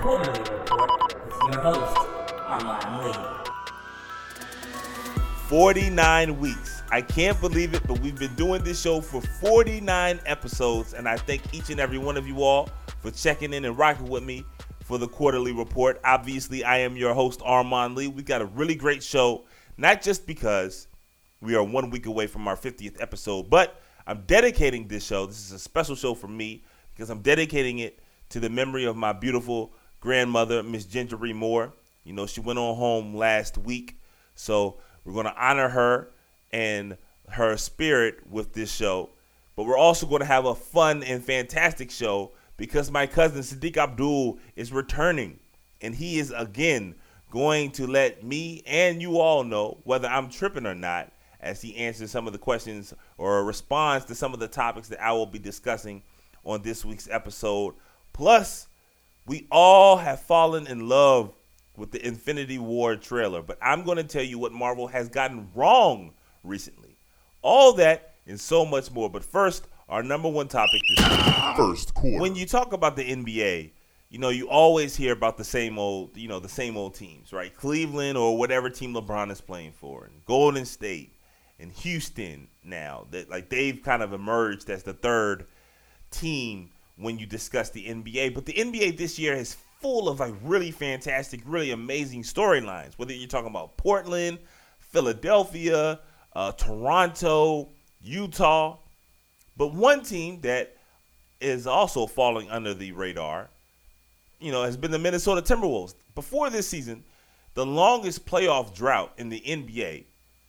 Quarter-Lee Report with your host, Armand Lee. 49 weeks. I can't believe it, but we've been doing this show for 49 episodes, and I thank each and every one of you all for checking in and rocking with me for the Quarter-Lee Report. Obviously, I am your host, Armand Lee. We got a really great show, not just because we are one week away from our 50th episode, but I'm dedicating this show. This is a special show for me because I'm dedicating it to the memory of my beautiful grandmother, Miss Gingery Moore. You know, she went on home last week. So we're going to honor her and her spirit with this show. But we're also going to have a fun and fantastic show because my cousin Saadiq Abdul is returning. And he is again going to let me and you all know whether I'm tripping or not as he answers some of the questions or responds to some of the topics that I will be discussing on this week's episode. Plus, we all have fallen in love with the Infinity War trailer, but I'm going to tell you what Marvel has gotten wrong recently. All that and so much more. But first, our number one topic this week. First quarter. When you talk about the NBA, you know, you always hear about the same old, you know, the same old teams, right? Cleveland or whatever team LeBron is playing for, and Golden State and Houston now that like they've kind of emerged as the third team when you discuss the NBA. But the NBA this year is full of like really fantastic, really amazing storylines. Whether you're talking about Portland, Philadelphia, uh, Toronto, Utah, but one team that is also falling under the radar, you know, has been the Minnesota Timberwolves. Before this season, the longest playoff drought in the NBA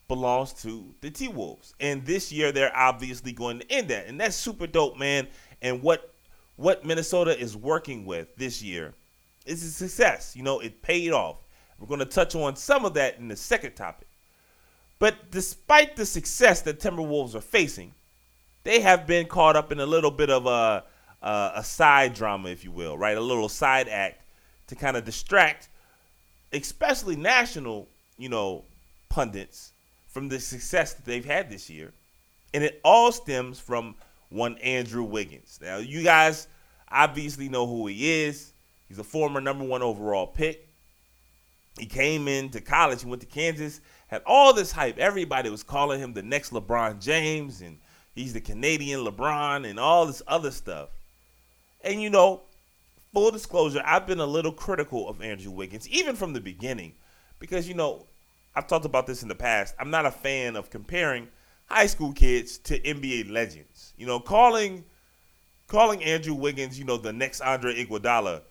belongs to the T Wolves. And this year they're obviously going to end that. And that's super dope, man. And what what Minnesota is working with this year is a success. You know, it paid off. We're going to touch on some of that in the second topic. But despite the success that Timberwolves are facing, they have been caught up in a little bit of a a, a side drama, if you will, right? A little side act to kind of distract, especially national, you know, pundits from the success that they've had this year. And it all stems from one Andrew Wiggins. Now, you guys obviously know who he is. He's a former number one overall pick. He came into college, he went to Kansas, had all this hype. Everybody was calling him the next LeBron James, and he's the Canadian LeBron, and all this other stuff. And you know, full disclosure, I've been a little critical of Andrew Wiggins, even from the beginning, because you know, I've talked about this in the past. I'm not a fan of comparing high school kids to NBA legends. You know, calling calling Andrew Wiggins, you know, the next Andre Iguodala,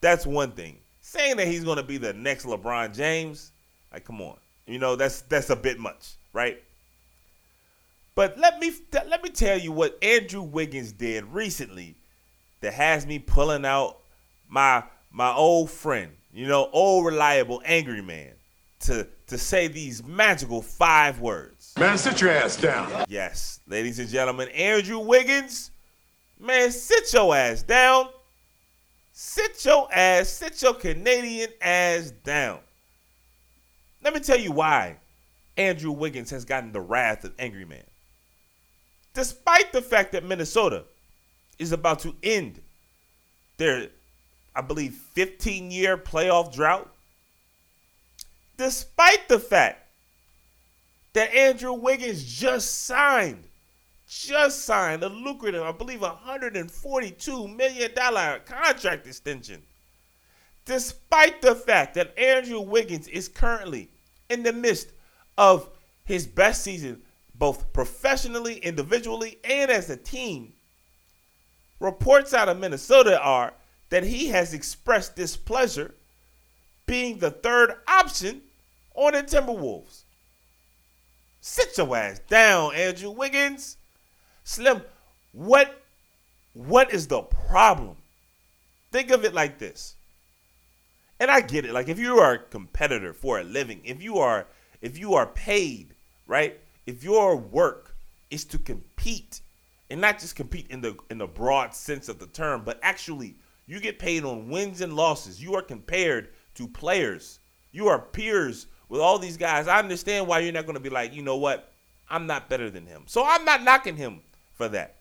that's one thing. Saying that he's going to be the next LeBron James, like come on. You know, that's that's a bit much, right? But let me let me tell you what Andrew Wiggins did recently that has me pulling out my my old friend, you know, old reliable angry man to to say these magical five words. Man, sit your ass down. Yes, ladies and gentlemen, Andrew Wiggins, man, sit your ass down. Sit your ass, sit your Canadian ass down. Let me tell you why Andrew Wiggins has gotten the wrath of Angry Man. Despite the fact that Minnesota is about to end their, I believe, 15 year playoff drought, despite the fact that Andrew Wiggins just signed, just signed a lucrative, I believe, $142 million contract extension. Despite the fact that Andrew Wiggins is currently in the midst of his best season, both professionally, individually, and as a team, reports out of Minnesota are that he has expressed displeasure being the third option on the Timberwolves. Sit your ass down, Andrew Wiggins. Slim, what what is the problem? Think of it like this. And I get it. Like if you are a competitor for a living, if you are if you are paid, right? If your work is to compete and not just compete in the in the broad sense of the term, but actually you get paid on wins and losses. You are compared to players. You are peers with all these guys. I understand why you're not going to be like, you know what? I'm not better than him. So I'm not knocking him for that.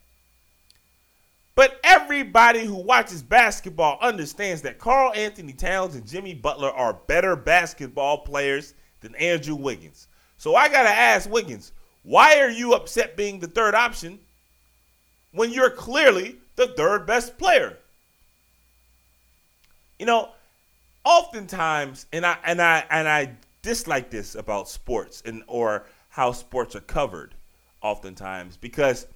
But everybody who watches basketball understands that Karl-Anthony Towns and Jimmy Butler are better basketball players than Andrew Wiggins. So I got to ask Wiggins, why are you upset being the third option when you're clearly the third best player? You know, oftentimes and I and I and I dislike this about sports and or how sports are covered oftentimes because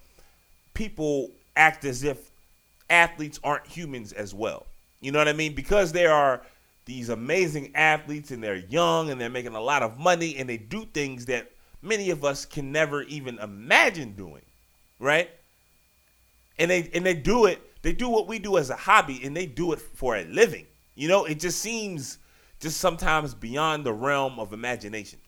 people act as if athletes aren't humans as well. You know what I mean? Because they are these amazing athletes and they're young and they're making a lot of money and they do things that many of us can never even imagine doing, right? And they and they do it, they do what we do as a hobby and they do it for a living. You know, it just seems just sometimes beyond the realm of imagination.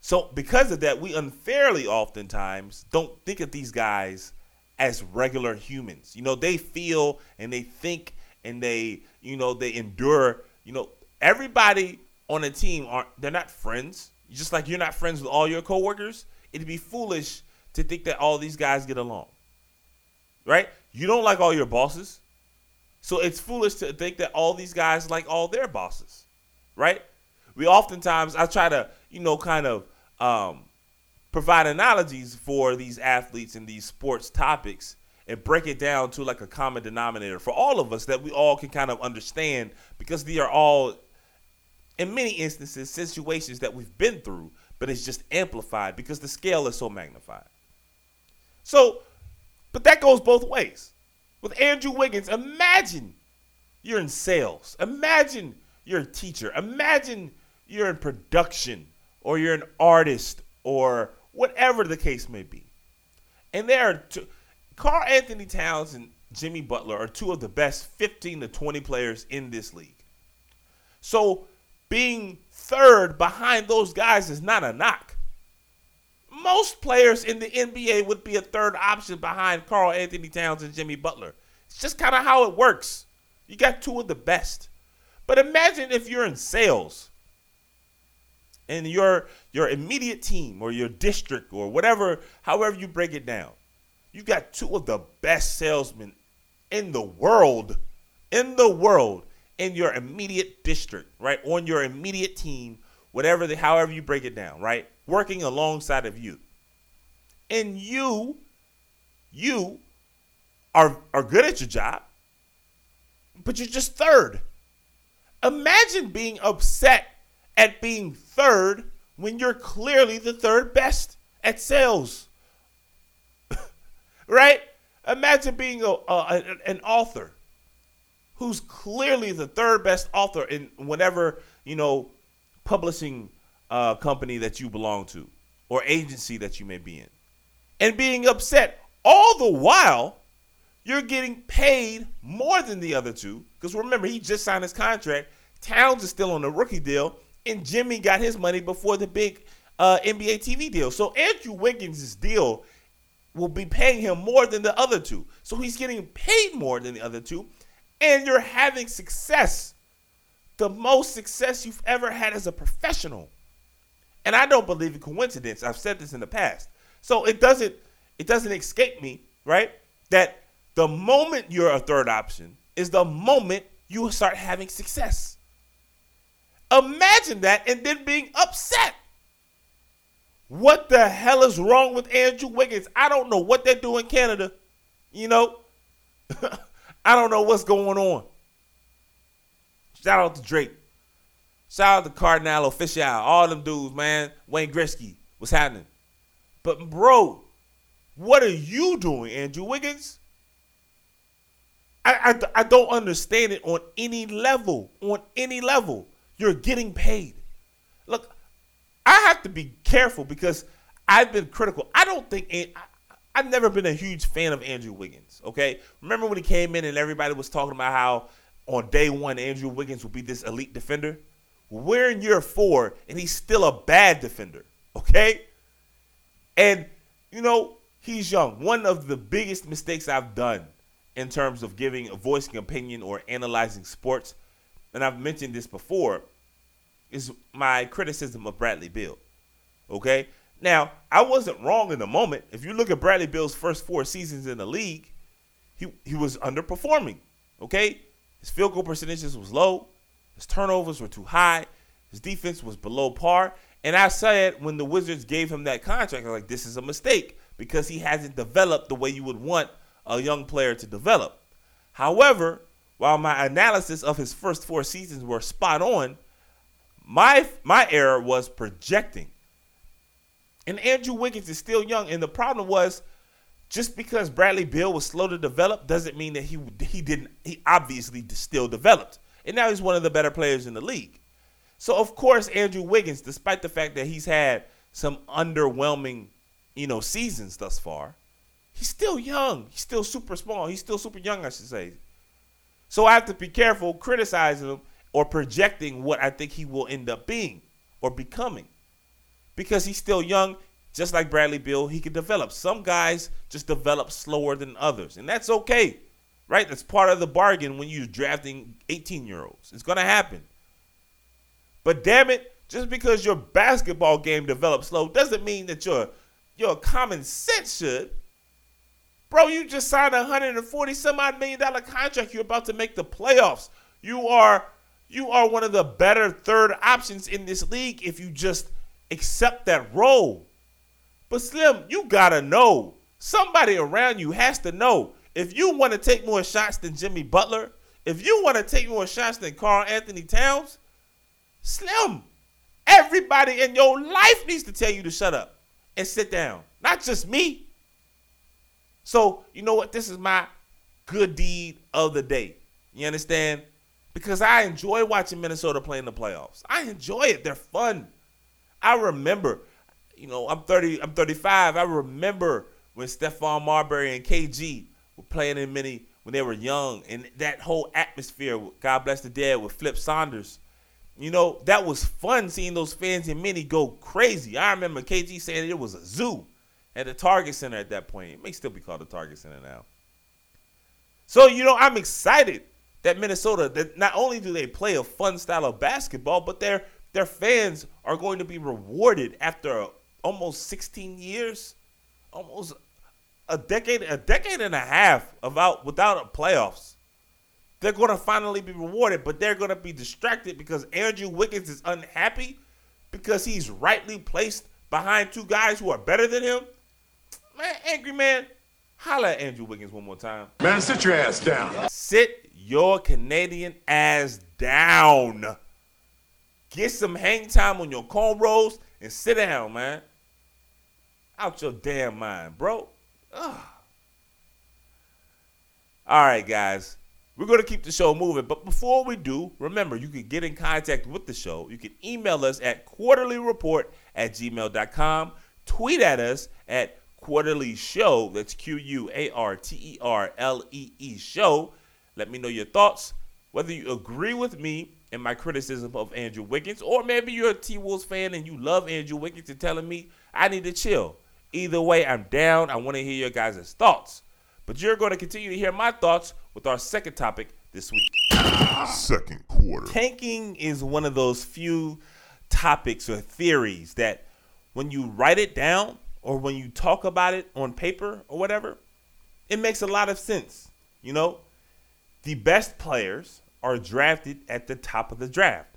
So because of that, we unfairly oftentimes don't think of these guys as regular humans. You know, they feel and they think and they, you know, they endure. You know, everybody on a team aren't they're not friends. Just like you're not friends with all your coworkers, it'd be foolish to think that all these guys get along. Right? You don't like all your bosses. So it's foolish to think that all these guys like all their bosses. Right? We oftentimes I try to, you know, kind of um, provide analogies for these athletes and these sports topics and break it down to like a common denominator for all of us that we all can kind of understand because they are all in many instances situations that we've been through but it's just amplified because the scale is so magnified. So but that goes both ways. With andrew wiggins imagine you're in sales. Imagine you're a teacher imagine you're in production or you're an artist or whatever the case may be. And there are two, Karl-Anthony Towns and Jimmy Butler are two of the best 15 to 20 players in this league. So being third behind those guys is not a knock. Most players in the NBA would be a third option behind Karl-Anthony Towns and Jimmy Butler. It's just kind of how it works. You got two of the best. But imagine if you're in sales and your your immediate team or your district or whatever, however you break it down. You got two of the best salesmen in the world, in the world, in your immediate district, right? On your immediate team, whatever the however you break it down, right? Working alongside of you. And you, you are are good at your job, but you're just third. Imagine being upset at being third when you're clearly the third best at sales. right? Imagine being a, a, an author who's clearly the third best author in whatever, you know, publishing uh, company that you belong to or agency that you may be in. And being upset all the while you're getting paid more than the other two. Because remember, he just signed his contract. Towns is still on the rookie deal and Jimmy got his money before the big uh, NBA TV deal. So Andrew Wiggins' deal will be paying him more than the other two. So he's getting paid more than the other two, and you're having success, the most success you've ever had as a professional. And I don't believe in coincidence. I've said this in the past. So it doesn't it doesn't escape me, right? That the moment you're a third option is the moment you start having success. Imagine that and then being upset. What the hell is wrong with Andrew Wiggins? I don't know what they do in Canada. You know, I don't know what's going on. Shout out to Drake. Shout out to Cardinal Offishall. All them dudes, man. Wayne Gretzky. What's happening? But, bro, what are you doing, Andrew Wiggins? I, I, I don't understand it on any level. On any level. You're getting paid. Look, I have to be careful because I've been critical. I don't think I, I've never been a huge fan of Andrew Wiggins. Okay, remember when he came in and everybody was talking about how on day one Andrew Wiggins would be this elite defender. We're in year four and he's still a bad defender. Okay, and you know he's young. One of the biggest mistakes I've done in terms of giving a voicing opinion or analyzing sports, and I've mentioned this before, is my criticism of Bradley Beal. Okay? Now, I wasn't wrong in the moment. If you look at Bradley Beal's first four seasons in the league, he he was underperforming. Okay, his field goal percentages was low, his turnovers were too high, his defense was below par. And I said when the Wizards gave him that contract, I was like, this is a mistake because he hasn't developed the way you would want a young player to develop. However, while my analysis of his first four seasons were spot on, my my error was projecting. And Andrew Wiggins is still young, and the problem was just because Bradley Beal was slow to develop doesn't mean that he he didn't he obviously still developed. And now he's one of the better players in the league. So of course Andrew Wiggins, despite the fact that he's had some underwhelming, you know, seasons thus far, he's still young. He's still super small. He's still super young, I should say. So I have to be careful criticizing him or projecting what I think he will end up being or becoming. Because he's still young, just like Bradley Beal, he can develop. Some guys just develop slower than others, and that's okay. Right? That's part of the bargain when you're drafting 18 year olds. It's going to happen. But damn it, just because your basketball game develops slow doesn't mean that your your common sense should. Bro, you just signed a 140 some odd million dollar contract. You're about to make the playoffs. You are you are one of the better third options in this league if you just accept that role. But Slim, you gotta know. Somebody around you has to know. If you want to take more shots than Jimmy Butler, if you want to take more shots than Karl-Anthony Towns, Slim, everybody in your life needs to tell you to shut up and sit down. Not just me. So, you know what? This is my good deed of the day. You understand? Because I enjoy watching Minnesota play in the playoffs. I enjoy it. They're fun. I remember, you know, I'm 30, I'm 35. I remember when Stephon Marbury and KG were playing in many when they were young, and that whole atmosphere, God bless the dead, with Flip Saunders. You know, that was fun seeing those fans in many go crazy. I remember KG saying it was a zoo at the Target Center at that point. It may still be called the Target Center now. So, you know, I'm excited that Minnesota, that not only do they play a fun style of basketball, but their their fans are going to be rewarded after almost 16 years, almost a decade, a decade and a half about without a playoffs. They're going to finally be rewarded, but they're going to be distracted because Andrew Wiggins is unhappy because he's rightly placed behind two guys who are better than him. Man, angry man, holla at Andrew Wiggins one more time. Man, sit your ass down. Sit your Canadian ass down. Get some hang time on your cornrows and sit down, man. Out your damn mind, bro. Ugh. All right, guys. We're going to keep the show moving. But before we do, remember, you can get in contact with the show. You can email us at quarterlyreport at gmail.com. Tweet at us at quarterly show. That's Q U A R T E R L E E show. Let me know your thoughts. Whether you agree with me in my criticism of Andrew Wiggins, or maybe you're a T Wolves fan and you love Andrew Wiggins and telling me I need to chill. Either way, I'm down. I want to hear your guys' thoughts. But you're going to continue to hear my thoughts with our second topic this week. Second quarter. Tanking is one of those few topics or theories that when you write it down or when you talk about it on paper or whatever, it makes a lot of sense. You know, the best players are drafted at the top of the draft.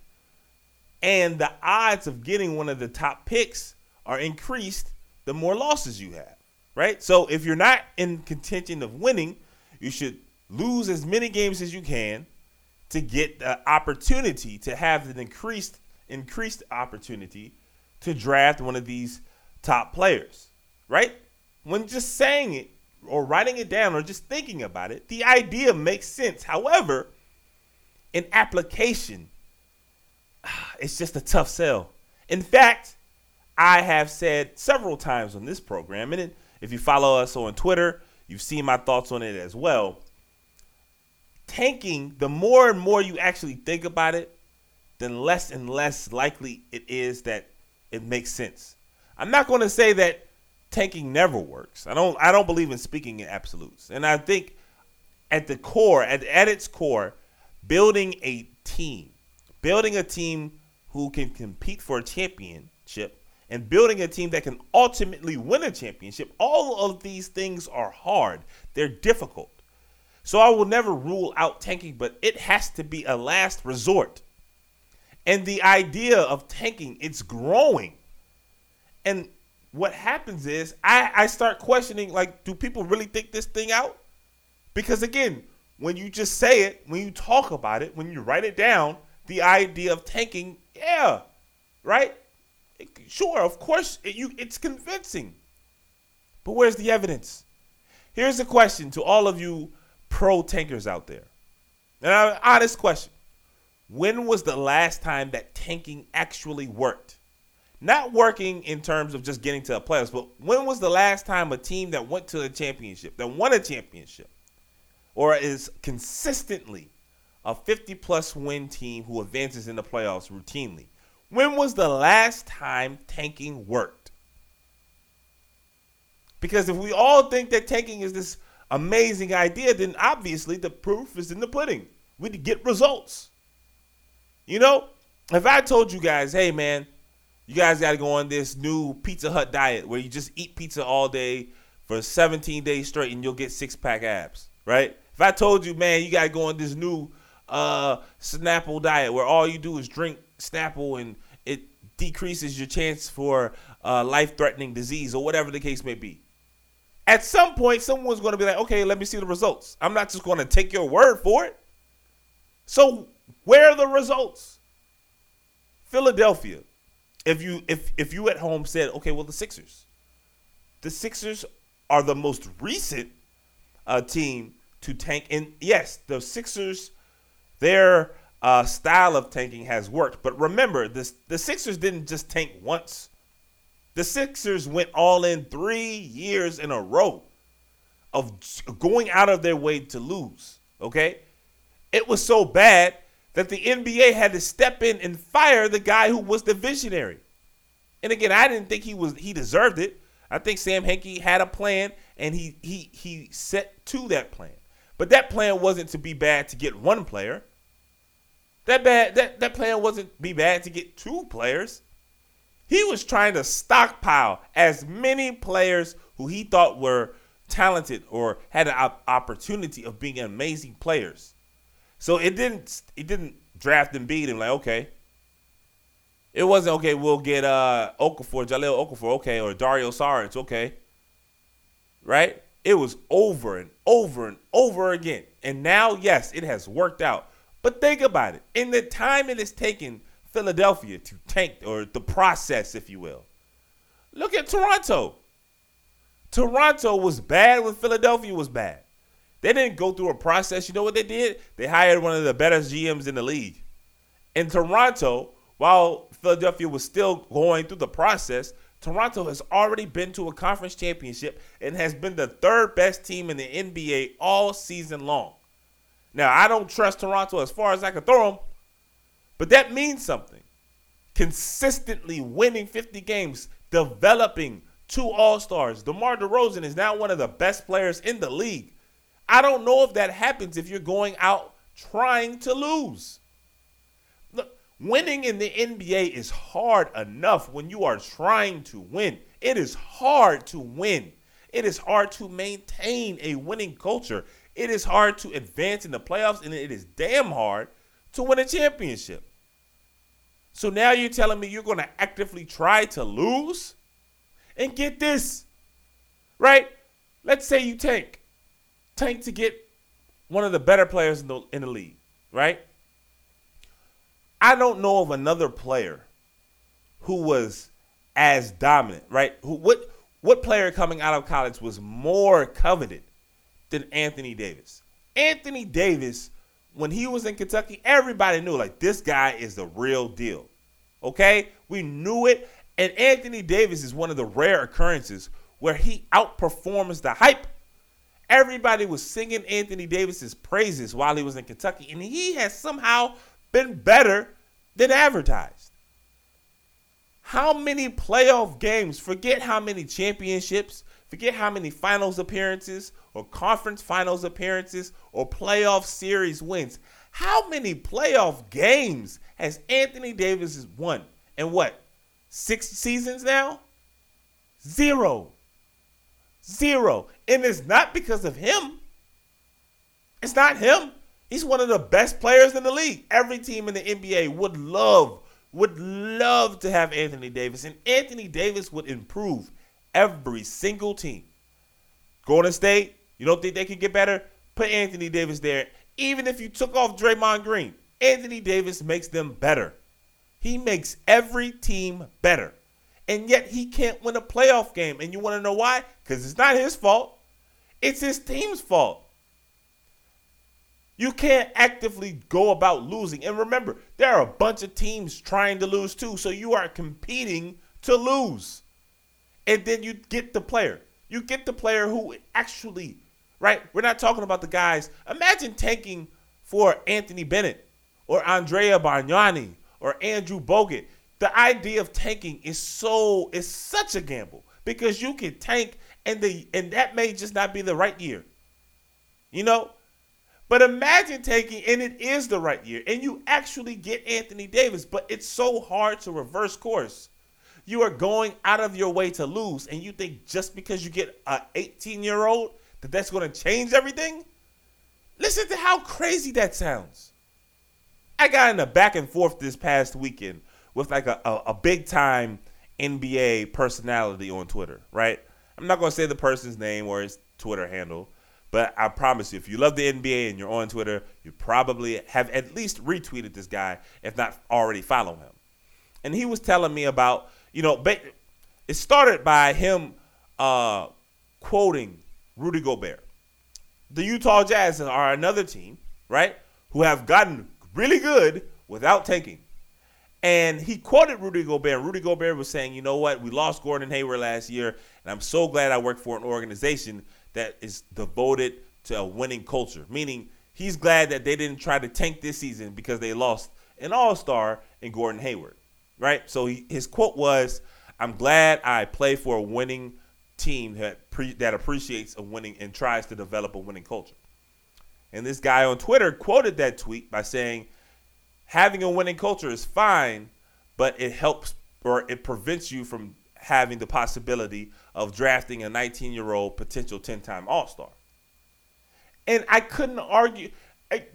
And the odds of getting one of the top picks are increased the more losses you have, right? So if you're not in contention of winning, you should lose as many games as you can to get the opportunity to have an increased increased opportunity to draft one of these top players, right? When just saying it or writing it down or just thinking about it, the idea makes sense. However, in application, it's just a tough sell. In fact, I have said several times on this program, and if you follow us on Twitter, you've seen my thoughts on it as well. Tanking, the more and more you actually think about it, then less and less likely it is that it makes sense. I'm not going to say that tanking never works. I don't I don't believe in speaking in absolutes. And I think at the core, at, at its core, building a team, building a team who can compete for a championship and building a team that can ultimately win a championship, all of these things are hard. They're difficult. So I will never rule out tanking, but it has to be a last resort. And the idea of tanking, it's growing. And what happens is I, I start questioning like, do people really think this thing out? Because again, when you just say it, when you talk about it, when you write it down, the idea of tanking, yeah, right? It, sure, of course, it, you, it's convincing. But where's the evidence? Here's a question to all of you pro tankers out there. And an honest question. When was the last time that tanking actually worked? Not working in terms of just getting to a playoffs, but when was the last time a team that went to a championship, that won a championship, or is consistently a 50 plus win team who advances in the playoffs routinely? When was the last time tanking worked? Because if we all think that tanking is this amazing idea, then obviously the proof is in the pudding. We get results. You know, if I told you guys, hey man, you guys got to go on this new Pizza Hut diet where you just eat pizza all day for 17 days straight and you'll get six pack abs, right? If I told you, man, you got to go on this new uh, Snapple diet where all you do is drink Snapple and it decreases your chance for uh, life threatening disease or whatever the case may be. At some point, someone's going to be like, okay, let me see the results. I'm not just going to take your word for it. So, where are the results? Philadelphia. If you if if you at home said, okay, well the Sixers. The Sixers are the most recent uh, team to tank. And yes, the Sixers, their uh, style of tanking has worked. But remember, this the Sixers didn't just tank once. The Sixers went all in three years in a row of going out of their way to lose. Okay, it was so bad that the NBA had to step in and fire the guy who was the visionary. And again, I didn't think he was he deserved it. I think Sam Hinkie had a plan and he he he set to that plan. But that plan wasn't to be bad to get one player. That bad that, that plan wasn't be bad to get two players. He was trying to stockpile as many players who he thought were talented or had an opportunity of being amazing players so it didn't it didn't draft and beat him like okay. It wasn't okay. We'll get uh Okafor, Jahlil Okafor, okay, or Dario Saric, okay. Right? It was over and over and over again. And now, yes, it has worked out. But think about it. In the time it has taken Philadelphia to tank, or the process, if you will. Look at Toronto. Toronto was bad when Philadelphia was bad. They didn't go through a process. You know what they did? They hired one of the better GMs in the league. In Toronto, while Philadelphia was still going through the process, Toronto has already been to a conference championship and has been the third best team in the NBA all season long. Now, I don't trust Toronto as far as I can throw them, but that means something. Consistently winning 50 games, developing two All Stars. DeMar DeRozan is now one of the best players in the league. I don't know if that happens if you're going out trying to lose. Look, winning in the NBA is hard enough when you are trying to win. It is hard to win. It is hard to maintain a winning culture. It is hard to advance in the playoffs, and it is damn hard to win a championship. So now you're telling me you're going to actively try to lose? And get this, right? Let's say you tank tank to get one of the better players in the in the league, right? I don't know of another player who was as dominant, right? Who what what player coming out of college was more coveted than Anthony Davis? Anthony Davis, when he was in Kentucky, everybody knew like this guy is the real deal. Okay? We knew it. And Anthony Davis is one of the rare occurrences where he outperforms the hype Everybody was singing Anthony Davis's praises while he was in Kentucky, and he has somehow been better than advertised. How many playoff games, forget how many championships, forget how many finals appearances or conference finals appearances or playoff series wins. How many playoff games has Anthony Davis won? And what? Six seasons now? Zero. Zero. And it's not because of him. It's not him. He's one of the best players in the league. Every team in the NBA would love, would love to have Anthony Davis, and Anthony Davis would improve every single team. Golden State, you don't think they could get better? Put Anthony Davis there. Even if you took off Draymond Green, Anthony Davis makes them better. He makes every team better. And yet he can't win a playoff game. And you want to know why? Because it's not his fault, it's his team's fault. You can't actively go about losing. And remember, there are a bunch of teams trying to lose too. So you are competing to lose. And then you get the player. You get the player who actually, right? We're not talking about the guys. Imagine tanking for Anthony Bennett or Andrea Bargnani or Andrew Bogut. The idea of tanking is so is such a gamble because you can tank and the and that may just not be the right year. You know? But imagine taking and it is the right year and you actually get Anthony Davis, but it's so hard to reverse course. You are going out of your way to lose and you think just because you get a 18-year-old that that's going to change everything? Listen to how crazy that sounds. I got in a back and forth this past weekend with like a, a, a big time NBA personality on Twitter, right? I'm not to say the person's name or his Twitter handle, but I promise you, if you love the NBA and you're on Twitter, you probably have at least retweeted this guy, if not already follow him. And he was telling me about, you know, it started by him uh, quoting Rudy Gobert. The Utah Jazz are another team, right, who have gotten really good without tanking. And he quoted Rudy Gobert. Rudy Gobert was saying, you know what? We lost Gordon Hayward last year, and I'm so glad I work for an organization that is devoted to a winning culture. Meaning, he's glad that they didn't try to tank this season because they lost an all star in Gordon Hayward, right? So he, his quote was, I'm glad I play for a winning team that, pre, that appreciates a winning and tries to develop a winning culture. And this guy on Twitter quoted that tweet by saying, having a winning culture is fine, but it helps or it prevents you from having the possibility of drafting a 19 year old potential 10 time All Star. And I couldn't argue, I,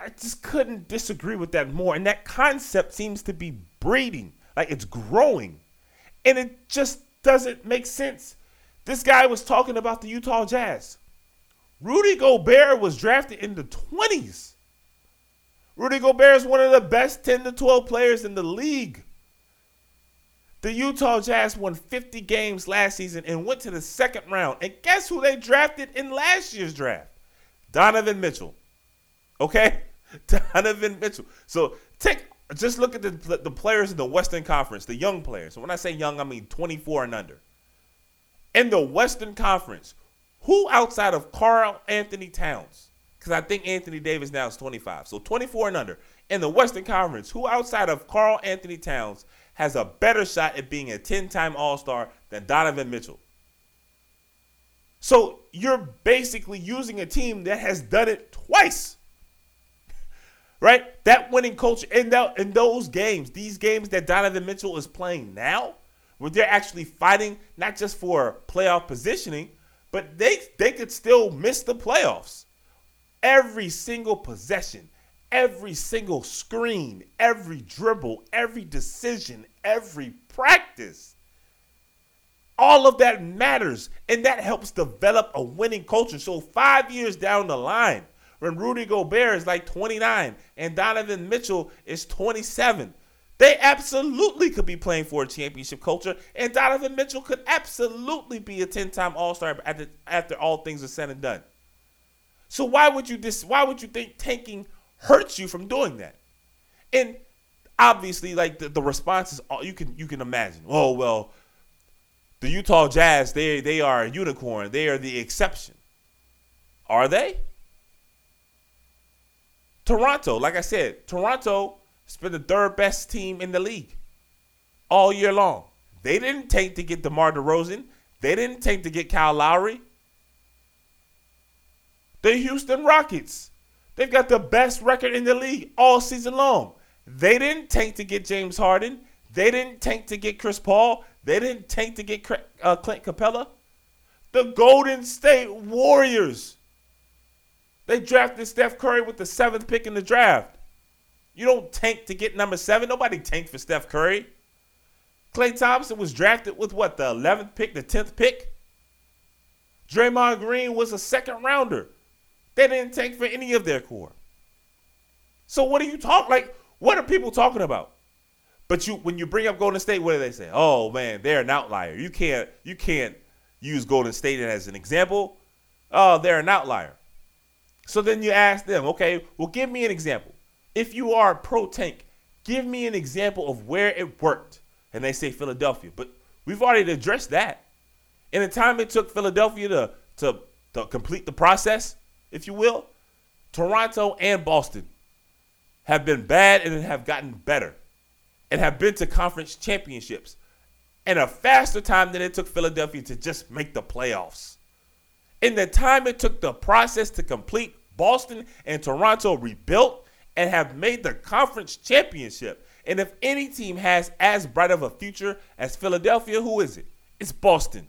I just couldn't disagree with that more. And that concept seems to be breeding, like it's growing. And it just doesn't make sense. This guy was talking about the Utah Jazz. Rudy Gobert was drafted in the 20s. Rudy Gobert is one of the best 10 to 12 players in the league. The Utah Jazz won 50 games last season and went to the second round. And guess who they drafted in last year's draft? Donovan Mitchell. Okay? Donovan Mitchell. So take just look at the, the players in the Western Conference, the young players. When I say young, I mean 24 and under. In the Western Conference, who outside of Karl Anthony Towns because I think Anthony Davis now is 25. So 24 and under. In the Western Conference, who outside of Karl Anthony Towns has a better shot at being a 10 time All Star than Donovan Mitchell? So you're basically using a team that has done it twice. Right? That winning culture in, in those games, these games that Donovan Mitchell is playing now, where they're actually fighting not just for playoff positioning, but they they could still miss the playoffs every single possession, every single screen, every dribble, every decision, every practice. All of that matters, and that helps develop a winning culture. So, five years down the line, when Rudy Gobert is like 29 and Donovan Mitchell is 27, they absolutely could be playing for a championship culture, and Donovan Mitchell could absolutely be a 10 time All Star after, after all things are said and done. So why would you dis- why would you think tanking hurts you from doing that? And obviously, like the, the response is all you can you can imagine. Oh well, the Utah Jazz, they they are a unicorn. They are the exception. Are they? Toronto, like I said, Toronto has been the third best team in the league all year long. They didn't tank to get DeMar DeRozan. They didn't tank to get Kyle Lowry the Houston Rockets. They've got the best record in the league all season long. They didn't tank to get James Harden. They didn't tank to get Chris Paul. They didn't tank to get uh, Clint Capela. The Golden State Warriors. They drafted Steph Curry with the seventh pick in the draft. You don't tank to get number seven. Nobody tanked for Steph Curry. Klay Thompson was drafted with what, the 11th pick, the 10th pick? Draymond Green was a second rounder. They didn't tank for any of their core. So what are you talking like? What are people talking about? But you when you bring up Golden State, what do they say? Oh man, they're an outlier. You can't you can't use Golden State as an example. Oh, they're an outlier. So then you ask them, okay, well, give me an example. If you are pro tank, give me an example of where it worked. And they say Philadelphia. But we've already addressed that. In the time it took Philadelphia to, to, to complete the process, if you will, Toronto and Boston have been bad and have gotten better and have been to conference championships in a faster time than it took Philadelphia to just make the playoffs. In the time it took the process to complete, Boston and Toronto rebuilt and have made the conference championship. And if any team has as bright of a future as Philadelphia, who is it? It's Boston.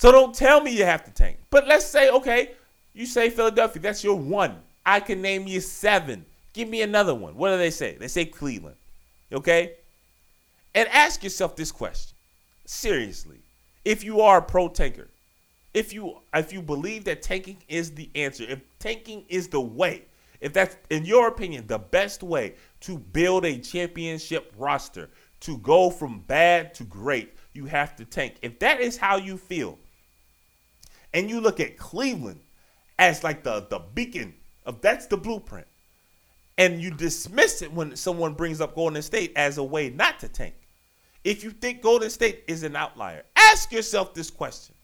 So don't tell me you have to tank. But let's say, okay, you say Philadelphia, that's your one. I can name you seven. Give me another one. What do they say? They say Cleveland. Okay? And ask yourself this question. Seriously. If you are a pro tanker, if you if you believe that tanking is the answer, if tanking is the way, if that's in your opinion the best way to build a championship roster, to go from bad to great, you have to tank. If that is how you feel, and you look at Cleveland as like the the beacon of that's the blueprint, and you dismiss it when someone brings up Golden State as a way not to tank. If you think Golden State is an outlier, ask yourself this question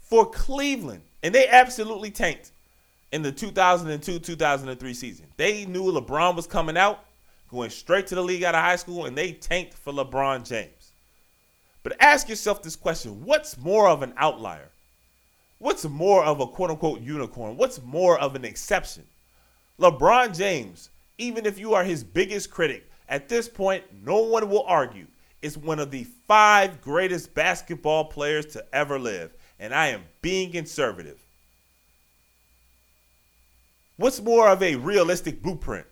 for Cleveland, and they absolutely tanked in the 2002 2003 season. They knew LeBron was coming out, going straight to the league out of high school, and they tanked for LeBron James. But ask yourself this question what's more of an outlier? What's more of a quote unquote unicorn? What's more of an exception? LeBron James, even if you are his biggest critic, at this point, no one will argue, is one of the five greatest basketball players to ever live and I am being conservative. What's more of a realistic blueprint?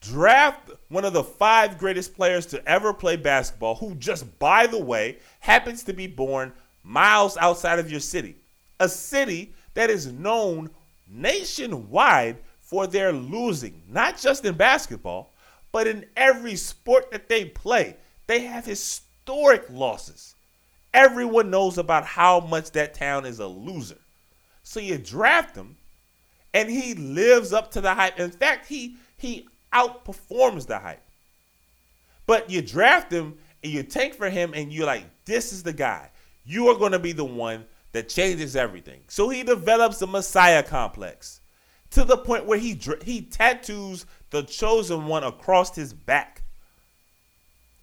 Draft one of the five greatest players to ever play basketball, who, just by the way, happens to be born miles outside of your city. A city that is known nationwide for their losing, not just in basketball, but in every sport that they play. They have historic losses. Everyone knows about how much that town is a loser. So you draft him, and he lives up to the hype. In fact, he he outperforms the hype. But you draft him and you tank for him, and you're like, this is the guy. You are going to be the one that changes everything. So he develops a messiah complex to the point where he he tattoos the chosen one across his back.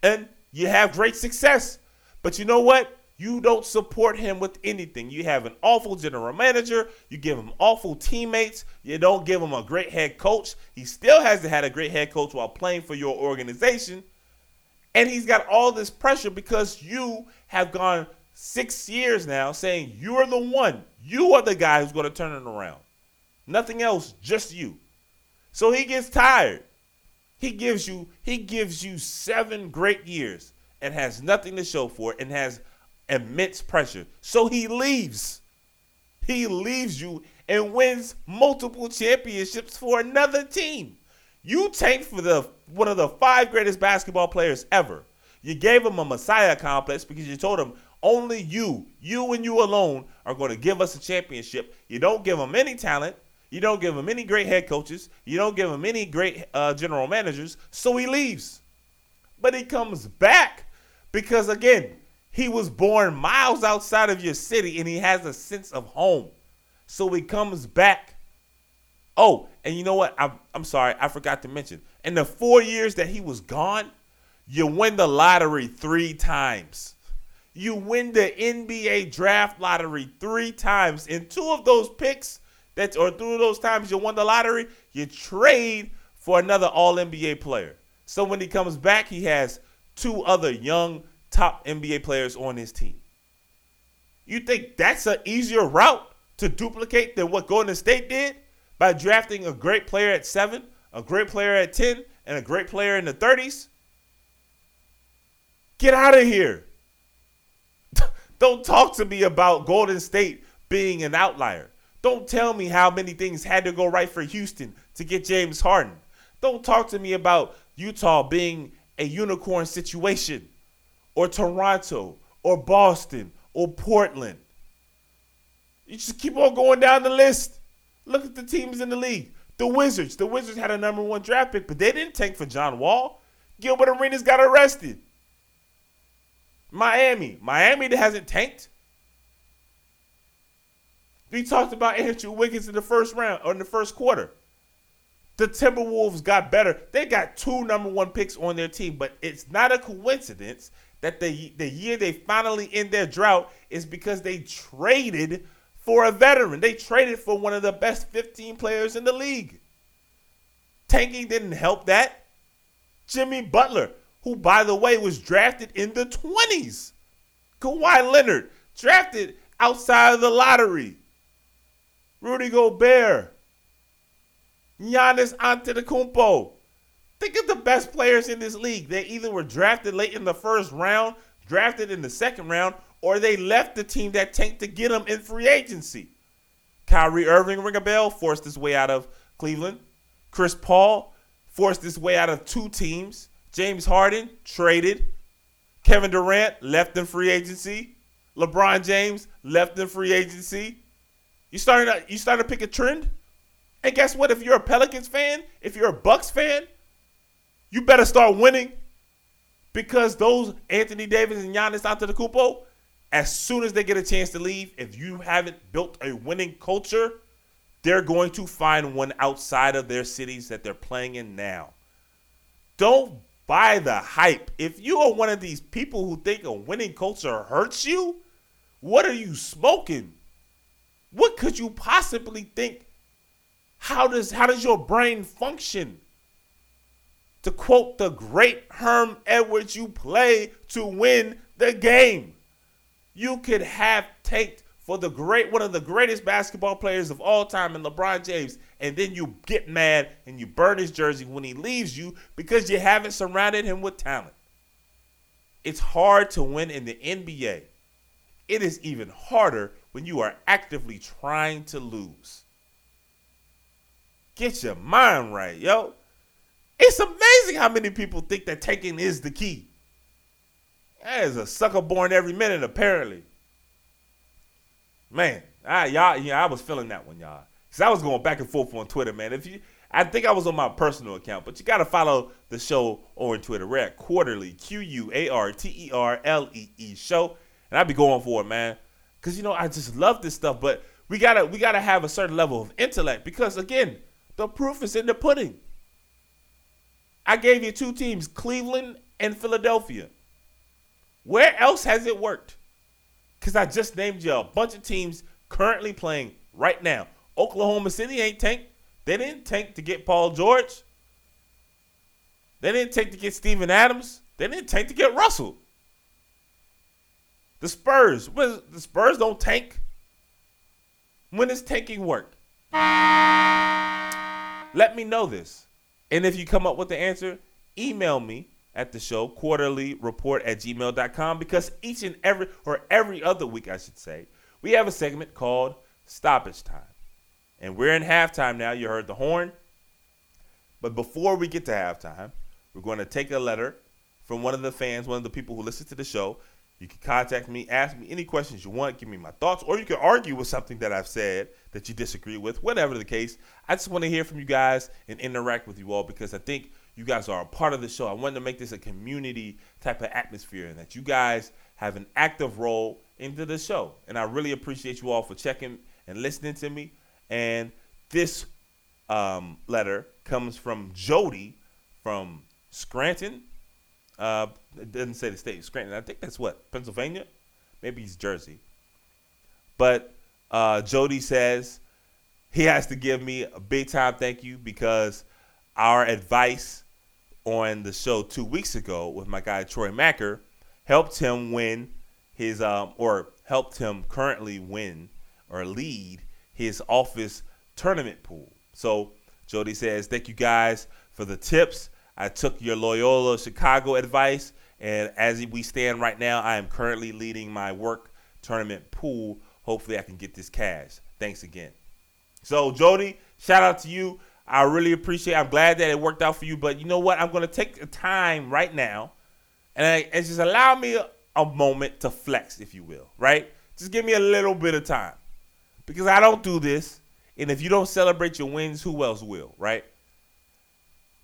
And you have great success. But you know what? You don't support him with anything. You have an awful general manager. You give him awful teammates. You don't give him a great head coach. He still hasn't had a great head coach while playing for your organization. And he's got all this pressure because you have gone six years now saying you're the one. You are the guy who's going to turn it around. Nothing else, just you. So he gets tired. He gives you he gives you seven great years and has nothing to show for it and has immense pressure. So he leaves. He leaves you and wins multiple championships for another team. You tanked for the one of the five greatest basketball players ever. You gave him a messiah complex because you told him only you, you and you alone, are going to give us a championship. You don't give them any talent. You don't give him any great head coaches. You don't give him any great uh, general managers. So he leaves. But he comes back because, again, he was born miles outside of your city and he has a sense of home. So he comes back. Oh, and you know what? I'm, I'm sorry, I forgot to mention. In the four years that he was gone, you win the lottery three times. You win the NBA draft lottery three times. In two of those picks, that or through those times you won the lottery, you trade for another all NBA player. So when he comes back, he has two other young top NBA players on his team. You think that's an easier route to duplicate than what Golden State did by drafting a great player at seven, a great player at 10, and a great player in the 30s? Get out of here. Don't talk to me about Golden State being an outlier. Don't tell me how many things had to go right for Houston to get James Harden. Don't talk to me about Utah being a unicorn situation or Toronto or Boston or Portland. You just keep on going down the list. Look at the teams in the league. The Wizards. The Wizards had a number one draft pick, but they didn't tank for John Wall. Gilbert Arenas got arrested. Miami. Miami that hasn't tanked. We talked about Andrew Wiggins in the first round or in the first quarter. The Timberwolves got better. They got two number one picks on their team, but it's not a coincidence that the the year they finally end their drought is because they traded for a veteran. They traded for one of the best 15 players in the league. Tanking didn't help that. Jimmy Butler, who by the way was drafted in the 20s. Kawhi Leonard, drafted outside of the lottery. Rudy Gobert, Giannis Antetokounmpo. Think of the best players in this league. They either were drafted late in the first round, drafted in the second round, or they left the team that tanked to get them in free agency. Kyrie Irving, ring a bell, forced his way out of Cleveland. Chris Paul forced his way out of two teams. James Harden traded. Kevin Durant left in free agency. LeBron James left in free agency. You starting to you starting to pick a trend? And guess what? If you're a Pelicans fan, if you're a Bucks fan, you better start winning because those Anthony Davis and Giannis Antetokounmpo, as soon as they get a chance to leave, if you haven't built a winning culture, they're going to find one outside of their cities that they're playing in now. Don't buy the hype. If you are one of these people who think a winning culture hurts you, what are you smoking? What could you possibly think? How does how does your brain function? To quote the great Herm Edwards, you play to win the game. You could have tanked for the great one of the greatest basketball players of all time in LeBron James, and then you get mad and you burn his jersey when he leaves you because you haven't surrounded him with talent. It's hard to win in the NBA. It is even harder when you are actively trying to lose. Get your mind right, yo. It's amazing how many people think that taking is the key. That is a sucker born every minute, apparently. Man, I y'all, yeah, I was feeling that one, y'all. Cause I was going back and forth on Twitter, man. If you, I think I was on my personal account, but you gotta follow the show on Twitter. We're at Quarter-Lee, Q U A R T E R L E E Show, and I'd be going for it, man. Cause you know I just love this stuff, but we gotta we gotta have a certain level of intellect because again, the proof is in the pudding. I gave you two teams, Cleveland and Philadelphia. Where else has it worked? Because I just named you a bunch of teams currently playing right now. Oklahoma City ain't tank. They didn't tank to get Paul George. They didn't tank to get Steven Adams. They didn't tank to get Russell. The Spurs, the Spurs don't tank. When does tanking work? Let me know this. And if you come up with the answer, email me at the show, Quarter-Lee Report at gmail.com, because each and every, or every other week, I should say, we have a segment called Stoppage Time. And we're in halftime now. You heard the horn. But before we get to halftime, we're going to take a letter from one of the fans, one of the people who listen to the show. You can contact me, ask me any questions you want, give me my thoughts, or you can argue with something that I've said that you disagree with, whatever the case. I just want to hear from you guys and interact with you all because I think you guys are a part of the show. I wanted to make this a community type of atmosphere and that you guys have an active role into the show. And I really appreciate you all for checking and listening to me. And this um, letter comes from Jody from Scranton. Uh, it doesn't say the state, Scranton. I think that's what Pennsylvania, maybe it's Jersey. But uh, Jody says he has to give me a big time thank you because our advice on the show two weeks ago with my guy Troy Macker helped him win his um, or helped him currently win or lead his office tournament pool. So Jody says, Thank you guys for the tips. I took your Loyola Chicago advice, and as we stand right now, I am currently leading my work tournament pool. Hopefully, I can get this cash. Thanks again. So, Jody, shout out to you. I really appreciate. I'm glad that it worked out for you. But you know what? I'm going to take the time right now, and, I, and just allow me a, a moment to flex, if you will. Right? Just give me a little bit of time, because I don't do this, and if you don't celebrate your wins, who else will? Right?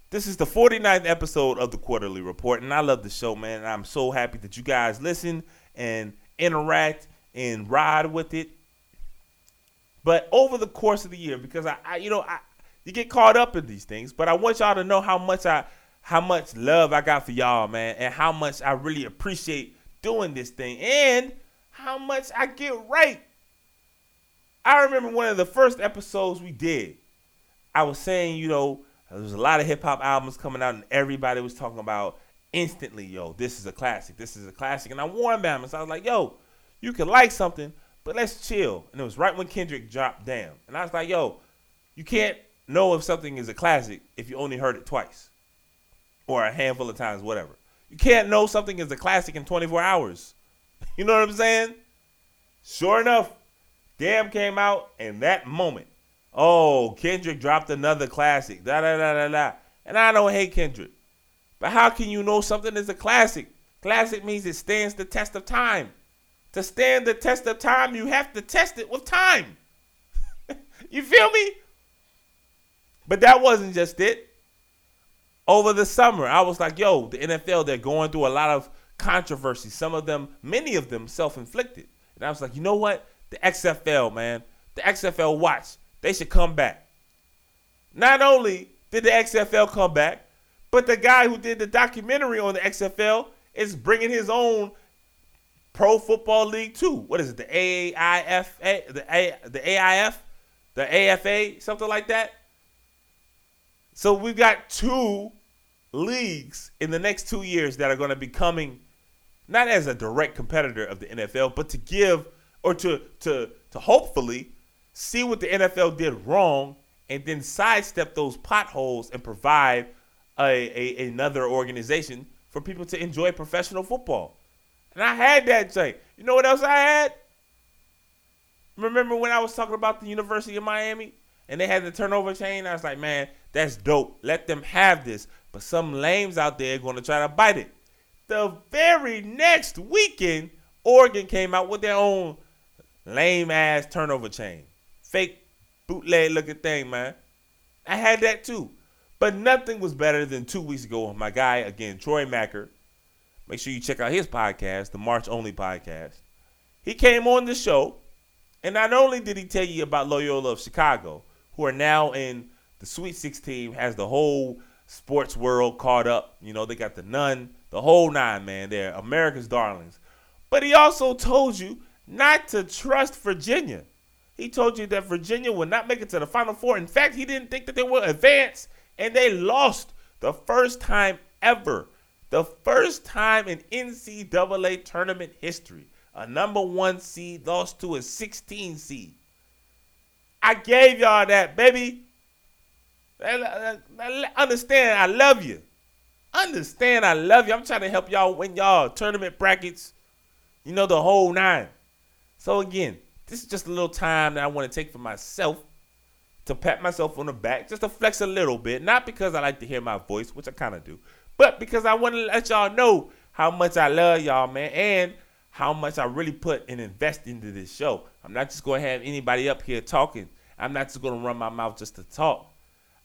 This is the 49th episode of the Quarter-Lee Report, and I love the show, man. And I'm so happy that you guys listen and interact and ride with it. But over the course of the year, because I, I you know, I you get caught up in these things, but I want y'all to know how much I how much love I got for y'all, man, and how much I really appreciate doing this thing and how much I get right. I remember one of the first episodes we did. I was saying, you know, there was a lot of hip hop albums coming out, and everybody was talking about instantly, yo, this is a classic. This is a classic. And I warned them, so I was like, yo, you can like something, but let's chill. And it was right when Kendrick dropped Damn. And I was like, yo, you can't know if something is a classic if you only heard it twice or a handful of times, whatever. You can't know something is a classic in 24 hours. You know what I'm saying? Sure enough, Damn came out, in that moment, oh, Kendrick dropped another classic, da da da da da. And I don't hate Kendrick, but how can you know something is a classic? Classic means it stands the test of time. To stand the test of time, you have to test it with time. you feel me? But that wasn't just it. Over the summer, I was like, yo, the NFL, they're going through a lot of controversy. Some of them, many of them self inflicted. And I was like, you know what? The XFL, man, the XFL watch, they should come back. Not only did the XFL come back, but the guy who did the documentary on the XFL is bringing his own Pro Football League too. What is it? The AIF, the A, the AIF, the AFA, something like that. So we've got two leagues in the next two years that are going to be coming, not as a direct competitor of the NFL, but to give or to to to hopefully see what the NFL did wrong and then sidestep those potholes and provide a, a another organization for people to enjoy professional football. And I had that thing. You know what else I had? Remember when I was talking about the University of Miami and they had the turnover chain? I was like, man, that's dope. Let them have this. But some lames out there are going to try to bite it. The very next weekend, Oregon came out with their own lame ass turnover chain. Fake bootleg looking thing, man. I had that too. But nothing was better than two weeks ago. My guy, again, Troy Macker. Make sure you check out his podcast, the March Only podcast. He came on the show, and not only did he tell you about Loyola of Chicago, who are now in the Sweet 16, has the whole sports world caught up. You know, they got the nun, the whole nine, man. They're America's darlings. But he also told you not to trust Virginia. He told you that Virginia would not make it to the Final Four. In fact, he didn't think that they would advance, and they lost the first time ever. The first time in NCAA tournament history. A number one seed lost to a 16 seed. I gave y'all that, baby. Understand, I love you. Understand, I love you. I'm trying to help y'all win y'all tournament brackets. You know, the whole nine. So, again, this is just a little time that I want to take for myself to pat myself on the back, just to flex a little bit. Not because I like to hear my voice, which I kind of do, but because I want to let y'all know how much I love y'all, man, and how much I really put and invest into this show. I'm not just going to have anybody up here talking. I'm not just going to run my mouth just to talk.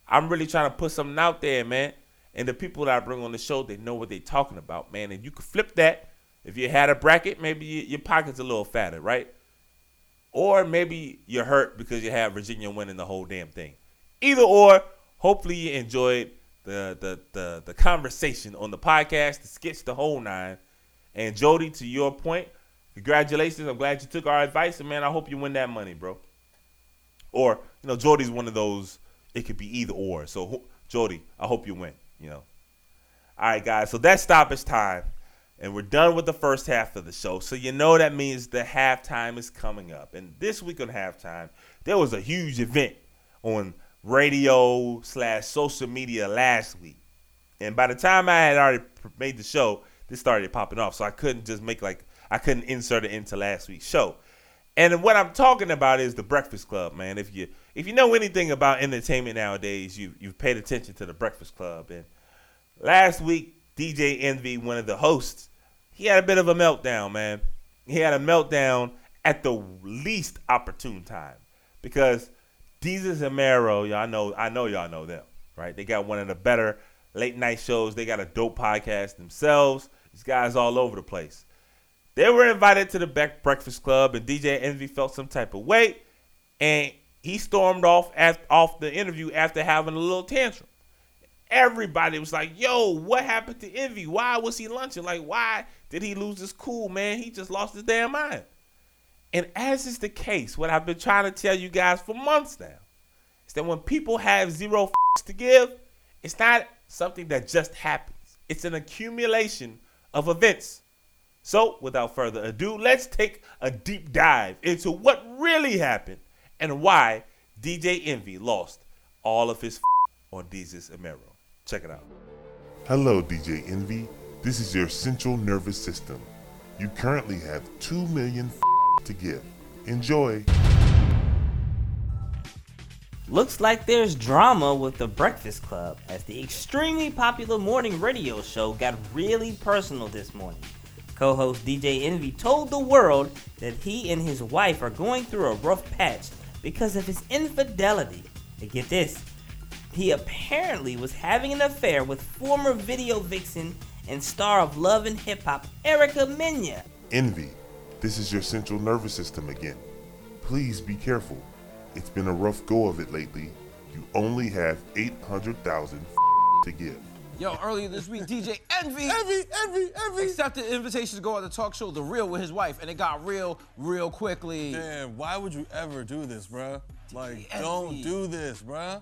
I'm really trying to put something out there, man. And the people that I bring on the show, they know what they're talking about, man. And you can flip that. If you had a bracket, maybe your pocket's a little fatter, right? Or maybe you're hurt because you have Virginia winning the whole damn thing. Either or, hopefully you enjoyed the the the, the conversation on the podcast, the sketch, the whole nine. And Jody, to your point, congratulations. I'm glad you took our advice, and man, I hope you win that money, bro. Or you know, Jody's one of those. It could be either or. So Jody, I hope you win. You know. All right, guys. So that's stoppage time. And we're done with the first half of the show. So you know that means the halftime is coming up. And this week on halftime, there was a huge event on radio slash social media last week. And by the time I had already made the show, this started popping off. So I couldn't just make like I couldn't insert it into last week's show. And what I'm talking about is the Breakfast Club, man. If you if you know anything about entertainment nowadays, you you've paid attention to the Breakfast Club. And last week, DJ Envy, one of the hosts, he had a bit of a meltdown, man. He had a meltdown at the least opportune time because Desus and Mero, y'all know, I know y'all know them, right? They got one of the better late night shows. They got a dope podcast themselves. These guys all over the place. They were invited to the Beck Breakfast Club, and DJ Envy felt some type of way, and he stormed off after, off the interview after having a little tantrum. Everybody was like, "Yo, what happened to Envy? Why was he lunching? Like, why did he lose his cool, man? He just lost his damn mind." And as is the case, what I've been trying to tell you guys for months now is that when people have zero f- to give, it's not something that just happens. It's an accumulation of events. So, without further ado, let's take a deep dive into what really happened and why DJ Envy lost all of his f- on Desus and Mero. Check it out. Hello, DJ Envy. This is your central nervous system. You currently have 2 million f- to give. Enjoy. Looks like there's drama with the Breakfast Club as the extremely popular morning radio show got really personal this morning. Co host DJ Envy told the world that he and his wife are going through a rough patch because of his infidelity. And get this, he apparently was having an affair with former video vixen and star of Love and Hip Hop, Erica Mena. Envy, this is your central nervous system again. Please be careful. It's been a rough go of it lately. You only have 800,000 to give. Yo, earlier this week, DJ Envy, Envy, envy, envy. accepted an invitation to go on the talk show The Real with his wife, and it got real, real quickly. Man, why would you ever do this, bruh? Like, Envy. don't do this, bruh.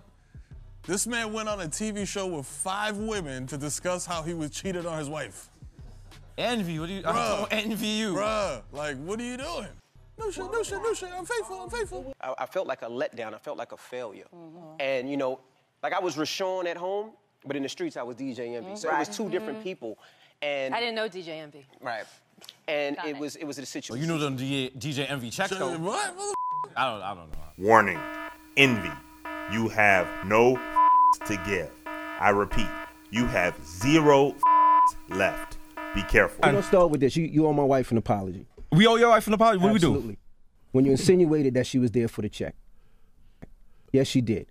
This man went on a TV show with five women to discuss how he was cheated on his wife. Envy, what do you? I don't envy you. Bruh, like, what are you doing? No shit, no shit, no shit. I'm faithful, I'm faithful. I, I felt like a letdown. I felt like a failure. Mm-hmm. And you know, like I was Raashaun at home, but in the streets I was DJ Envy. Mm-hmm. So it was 2 different mm-hmm. people. And I didn't know DJ Envy. right. And it, it. was it was a situation. you know them DJ, DJ Envy checks though. What? Mother- I don't, I don't know. Warning Envy, you have no to give. I repeat, you have zero left. Be careful. We're gonna start with this. You, you owe my wife an apology. We owe your wife an apology. What do we do? Absolutely. When you insinuated that she was there for the check. Yes, she did.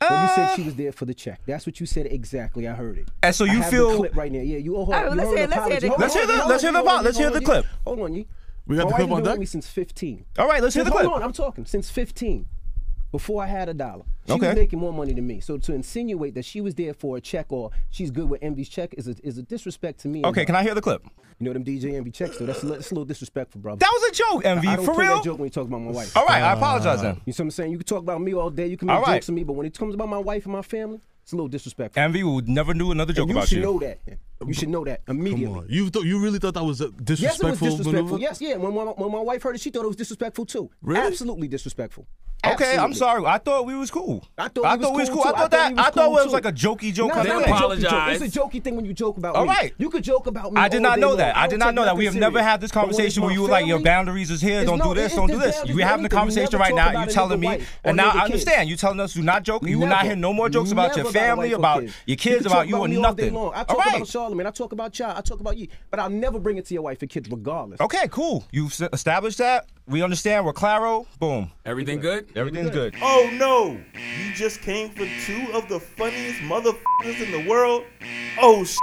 When you said she was there for the check. That's what you said exactly. I heard it. And so I you have feel- the clip right now. Yeah, you owe her. All right, you let's owe her hear- an let's hear apology. the- Hold Let's on, hear the- hold on, let's hear the hold on, vol- let's hear hold the clip. Hold on, you. We got my the wife clip been on with deck? me since 15. All right, let's hear the clip. Hold on, I'm talking since 15. Before I had a dollar. She Okay. was making more money than me. So to insinuate that she was there for a check or she's good with Envy's check is a, is a disrespect to me. Okay, can I hear the clip? You know them DJ Envy checks though. That's a, that's a little disrespectful, brother. That was a joke, Envy. I don't For play real? that joke when you talk about my wife. All right, I uh, apologize then. You see what I'm saying? You can talk about me all day. You can make All right. jokes of me, but when it comes about my wife and my family, it's a little disrespectful. Envy would never do another joke And you about should you. know that. You should know that immediately. Come on. You, th- you really thought that was a Yes, it disrespectful was disrespectful. maneuver? Yes, yeah. When, when, when my wife heard it, she thought it was disrespectful too. Really? Absolutely disrespectful. Okay, I'm sorry. I thought we was cool. I thought, we was cool, I thought that. he I was thought cool, it was too. like a jokey joke. Nah, kind it's of not thing. a jokey joke. Apologize. It's a jokey thing when you joke about All me. right. You could joke about me. I did not know that. I don't did not know that. We nothing have never had this But when it's conversation where you were like, your boundaries is here. Don't no- do this. Don't do this. We're having the conversation right now. You a telling me, and now I understand. You're telling us you're not joking. You will not Never. hear no more jokes about your family, about your kids, about you or me all day nothing. long. I All talk right. About Charlamagne. I talk about y'all. I talk about you. But I'll never bring it to your wife or kids regardless. Okay, cool. You've established that. We understand. We're claro. Boom. Everything good? Everything's good. Oh no! You just came for two of the funniest motherfuckers in the world? Oh sh!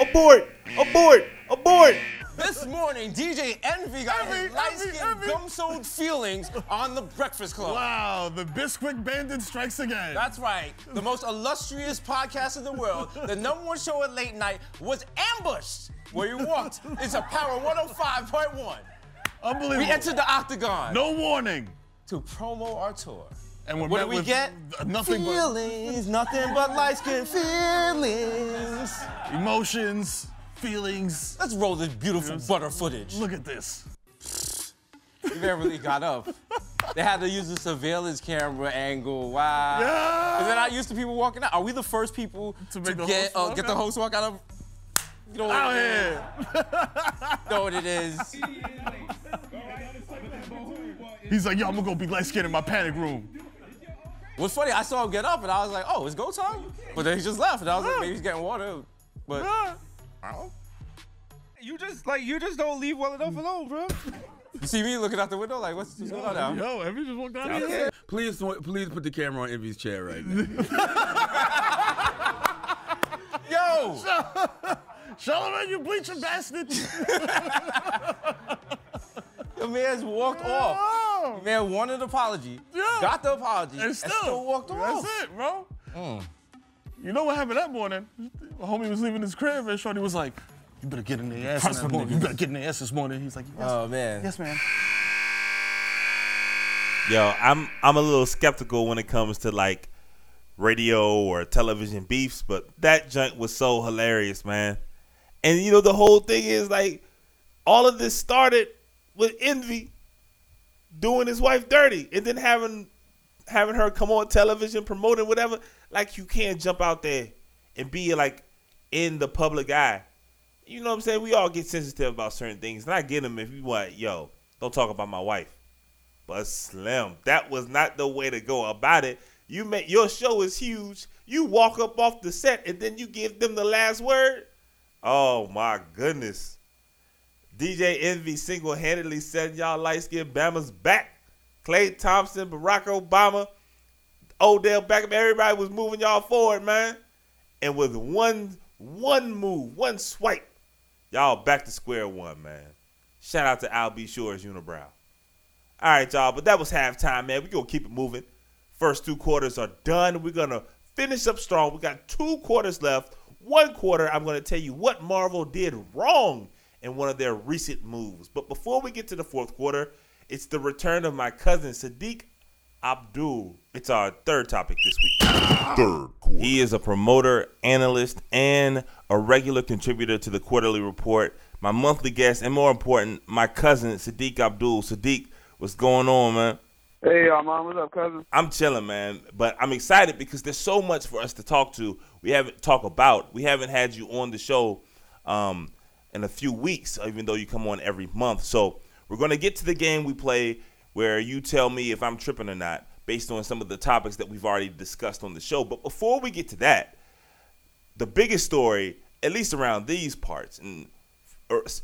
Abort! Abort! Abort! This morning, DJ Envy got Envy, his light Envy, skinned, gum souled feelings on the Breakfast Club. Wow, the Bisquick Bandit strikes again. That's right. The most illustrious podcast in the world, the number one show at late night, was ambushed where you walked. It's a Power 105.1. Unbelievable. We entered the octagon no warning. to promo our tour. And we're what did we with get? nothing but feelings, nothing but light skin feelings. emotions, feelings. Let's roll this beautiful butter footage. Look at this. You man really got up. They had to use the surveillance camera angle. Wow. Yeah. Is it not used to people walking out? Are we the first people To to, the get host uh, get the out? host walk out of? You know what Out it is? here. Know what it is? He's like, yo, I'm gonna go be light skinned in my panic room. What's funny, I saw him get up and I was like, oh, it's go time? But then he just left and I was like, maybe he's getting water. But You just like you just don't leave well enough alone, bro. you see me looking out the window like, what's, what's going on now? Yo, Envy just walked out here. Please, please put the camera on Envy's chair right now. Yo! Charlamagne, you bleaching bastard. The man's walked off. Oh. The man wanted an apology, Yeah. got the apology, And still, walked off. That's it, bro. Mm. You know what happened that morning? My homie was leaving his crib and Shorty was like, you better get in their ass this morning. You better get in their ass this morning. He's like, yes, Oh, man. yes man. Yo, I'm I'm a little skeptical when it comes to like radio or television beefs, but that junk was so hilarious, man. And you know the whole thing is like all of this started with Envy doing his wife dirty and then having having her come on television promoting whatever. Like you can't jump out there and be like in the public eye. You know what I'm saying? We all get sensitive about certain things. And I get them if you want, yo, don't talk about my wife. But Slim, that was not the way to go about it. You make your show is huge. You walk up off the set and then you give them the last word. Oh my goodness. DJ Envy single-handedly setting y'all light-skinned Bama's back. Klay Thompson, Barack Obama, Odell Beckham, everybody was moving y'all forward, man. And with one one move, one swipe, y'all back to square one, man. Shout out to Al B. Sure's Unibrow. All right, y'all, but that was halftime, man. we going to keep it moving. First two quarters are done. We're going to finish up strong. We got two quarters left. One quarter, I'm going to tell you what Marvel did wrong in one of their recent moves. But before we get to the fourth quarter, it's the return of my cousin Saadiq Abdul. It's our third topic this week. Third quarter. He is a promoter, analyst, and a regular contributor to the Quarter-Lee Report. My monthly guest, and more important, my cousin Saadiq Abdul. Saadiq, what's going on, man? Hey, y'all, mom, what's up, cousin? I'm chilling, man. But I'm excited because there's so much for us to talk to. We haven't talked about. We haven't had you on the show um, in a few weeks, even though you come on every month. So we're gonna get to the game we play, where you tell me if I'm tripping or not, based on some of the topics that we've already discussed on the show. But before we get to that, the biggest story, at least around these parts, and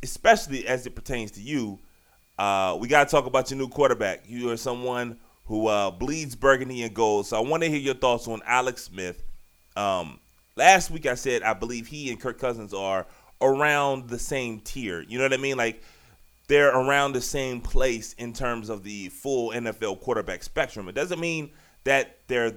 especially as it pertains to you, uh, we got to talk about your new quarterback. You are someone who uh, bleeds burgundy and gold. So I want to hear your thoughts on Alex Smith. Um, last week I said I believe he and Kirk Cousins are around the same tier. You know what I mean? Like they're around the same place in terms of the full NFL quarterback spectrum. It doesn't mean that they're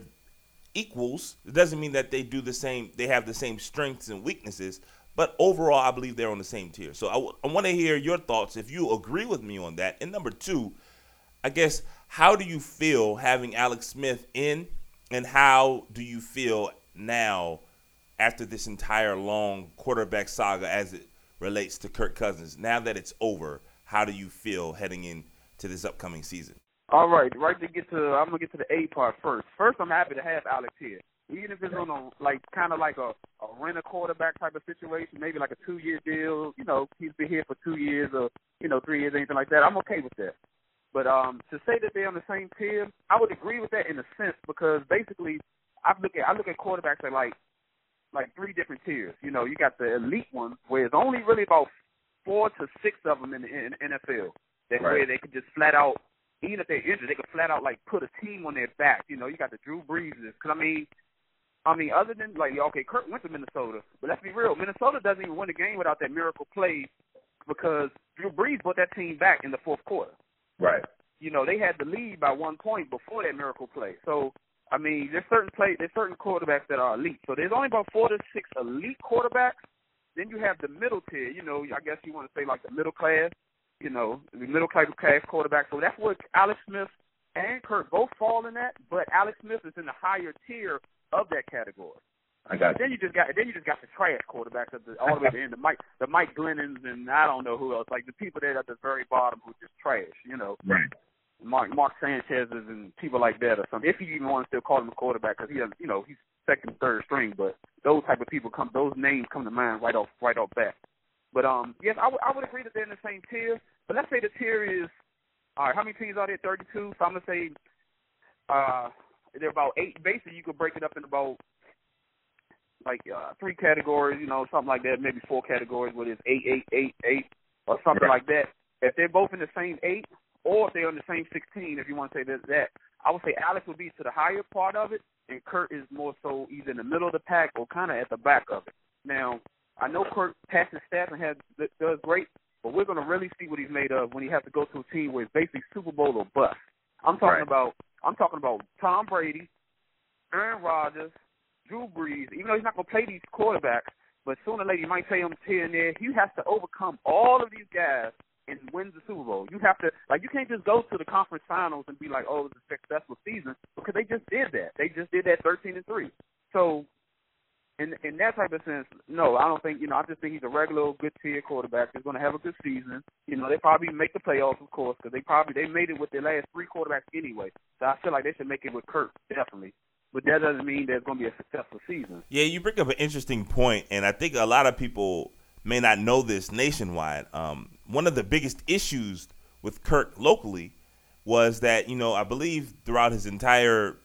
equals. It doesn't mean that they do the same. They have the same strengths and weaknesses. But overall, I believe they're on the same tier. So I, w- I want to hear your thoughts if you agree with me on that. And number two, I guess, how do you feel having Alex Smith in, and how do you feel now after this entire long quarterback saga as it relates to Kirk Cousins? Now that it's over, how do you feel heading into this upcoming season? All right, right to get to, I'm gonna get to the A part first. First, I'm happy to have Alex here, even if it's on a like kind of like a a rent a quarterback type of situation, maybe like a two year deal. You know, he's been here for two years or you know three years, anything like that. I'm okay with that. But um, to say that they're on the same tier, I would agree with that in a sense because basically, I look at I look at quarterbacks at like like three different tiers. You know, you got the elite ones where it's only really about four to six of them in the in NFL. That way they could just flat out, even if they're injured, they could flat out like put a team on their back. You know, you got the Drew Breeses. Because I mean, I mean, other than like okay, Kirk went to Minnesota, but let's be real, Minnesota doesn't even win a game without that miracle play because Drew Brees brought that team back in the fourth quarter. Right. You know, they had the lead by one point before that miracle play. So I mean, there's certain play, there's certain quarterbacks that are elite. So there's only about four to six elite quarterbacks. Then you have the middle tier. You know, I guess you want to say like the middle class. You know, the middle class quarterback. So that's what Alex Smith and Kirk both fall in that. But Alex Smith is in the higher tier of that category. I got. Then you just got then you just got the trash quarterbacks at the all the way at the end. The Mike the Mike Glennons and I don't know who else. Like the people there at the very bottom who just trash. You know. Right. Mark Mark Sanchez's and people like that or something. If you even want to still call him a quarterback, because he has, you know, he's second, third string. But those type of people come, those names come to mind right off, right off bat. But um, yes, I, w- I would agree that they're in the same tier. But let's say the tier is, all right, how many teams are there? Thirty-two. So I'm gonna say, uh, they're about eight. Basically, you could break it up in about like uh, three categories, you know, something like that. Maybe four categories, whether it's eight, eight, eight, eight, or something Right. like that. If they're both in the same eight, or if they're in the same 16, if you want to say that, that I would say Alex would be to the higher part of it, and Kirk is more so either in the middle of the pack or kind of at the back of it. Now, I know Kirk passes stats and has does great, but we're going to really see what he's made of when he has to go to a team where it's basically Super Bowl or bust. I'm talking Right. about I'm talking about Tom Brady, Aaron Rodgers, Drew Brees. Even though he's not going to play these quarterbacks, but sooner or later you might play him here and there. He has to overcome all of these guys and wins the Super Bowl. You have to like you can't just go to the conference finals and be like, oh, it's a successful season because they just did that. They just did that thirteen and three. So in in that type of sense, no, I don't think you know. I just think he's a regular good tier quarterback. He's going to have a good season. You know, they probably make the playoffs, of course, because they probably they made it with their last three quarterbacks anyway. So I feel like they should make it with Kirk definitely. But that doesn't mean there's going to be a successful season. Yeah, you bring up an interesting point, and I think a lot of people may not know this nationwide. Um, one of the biggest issues with Kirk locally was that you know I believe throughout his entire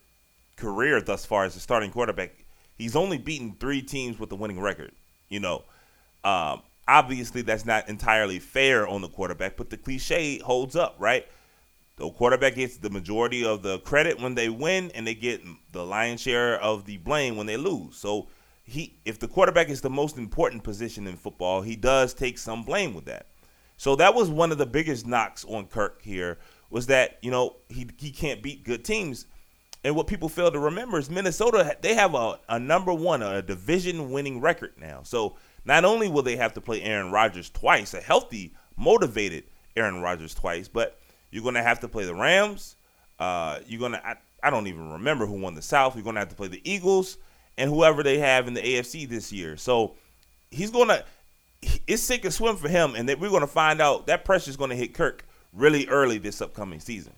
career thus far as a starting quarterback, he's only beaten three teams with a winning record. You know, um, obviously that's not entirely fair on the quarterback, but the cliche holds up, right? The quarterback gets the majority of the credit when they win, and they get the lion's share of the blame when they lose. So he, if the quarterback is the most important position in football, he does take some blame with that. So that was one of the biggest knocks on Kirk here was that you know he he can't beat good teams. And what people fail to remember is Minnesota they have a, a number one a division winning record now. So not only will they have to play Aaron Rodgers twice, a healthy, motivated Aaron Rodgers twice, but you're going to have to play the Rams. Uh, you're going to I, I don't even remember who won the South. You're going to have to play the Eagles and whoever they have in the AFC this year. So he's to it's sink or swim for him, and that we're to find out that pressure is to hit Kirk really early this upcoming season.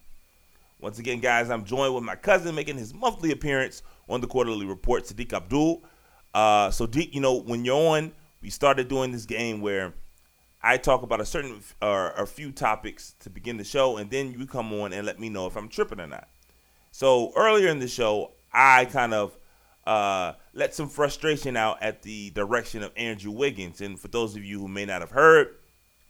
Once again, guys, I'm joined with my cousin making his monthly appearance on the Quarter-Lee Report, Saadiq Abdul. Uh, so, Deek, you know, when you're on, we started doing this game where I talk about a certain or a few topics to begin the show, and then you come on and let me know if I'm tripping or not. So earlier in the show, I kind of uh, let some frustration out at the direction of Andrew Wiggins. And for those of you who may not have heard,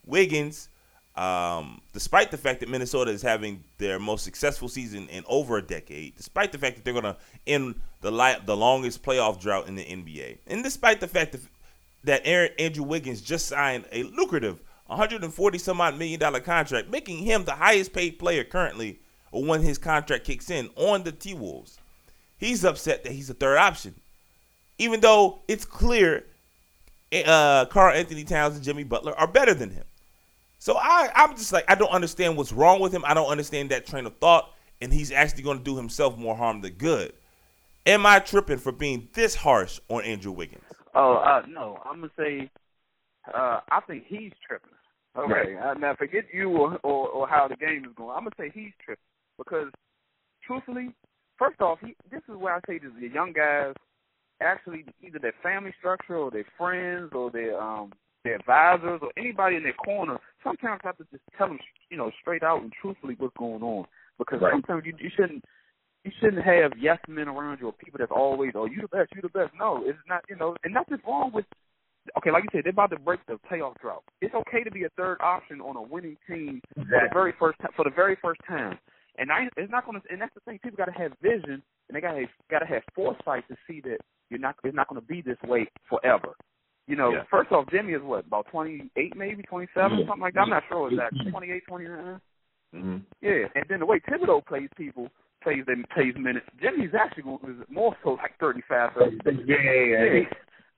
Wiggins, um, despite the fact that Minnesota is having their most successful season in over a decade, despite the fact that they're going to end the li- the longest playoff drought in the NBA, and despite the fact that Aaron, Andrew Wiggins just signed a lucrative 140 some odd million dollar contract, making him the highest paid player currently, when his contract kicks in on the T Wolves. He's upset that he's a third option, even though it's clear uh, Karl-Anthony Towns and Jimmy Butler are better than him. So I, I'm just like I don't understand what's wrong with him. I don't understand that train of thought, and he's actually going to do himself more harm than good. Am I tripping for being this harsh on Andrew Wiggins? Oh uh, no, I'm gonna say uh, I think he's tripping. Okay, uh, now forget you or, or or how the game is going. I'm gonna say he's tripping because truthfully, first off, he, this is where I say this: the young guys actually either their family structure or their friends or their um their advisors or anybody in their corner sometimes have to just tell them you know straight out and truthfully what's going on. Because Right. sometimes you you shouldn't you shouldn't have yes men around you or people that's always oh you the best you the best. No it's not you know and nothing's wrong with okay like you said they're about to break the playoff drought. It's okay to be a third option on a winning team for the very first for the very first time and I it's not gonna and that's the thing people got to have vision and they got to got to have foresight to see that you're not it's not going to be this way forever. You know, Yeah. first off, Jimmy is what about 28, maybe 27, Yeah. something like that. I'm not sure exactly. 28, 29. Mm-hmm. Yeah, and then the way Thibodeau plays people, plays them plays minutes. Jimmy's actually going is more so like 35, 36. Yeah, yeah, yeah.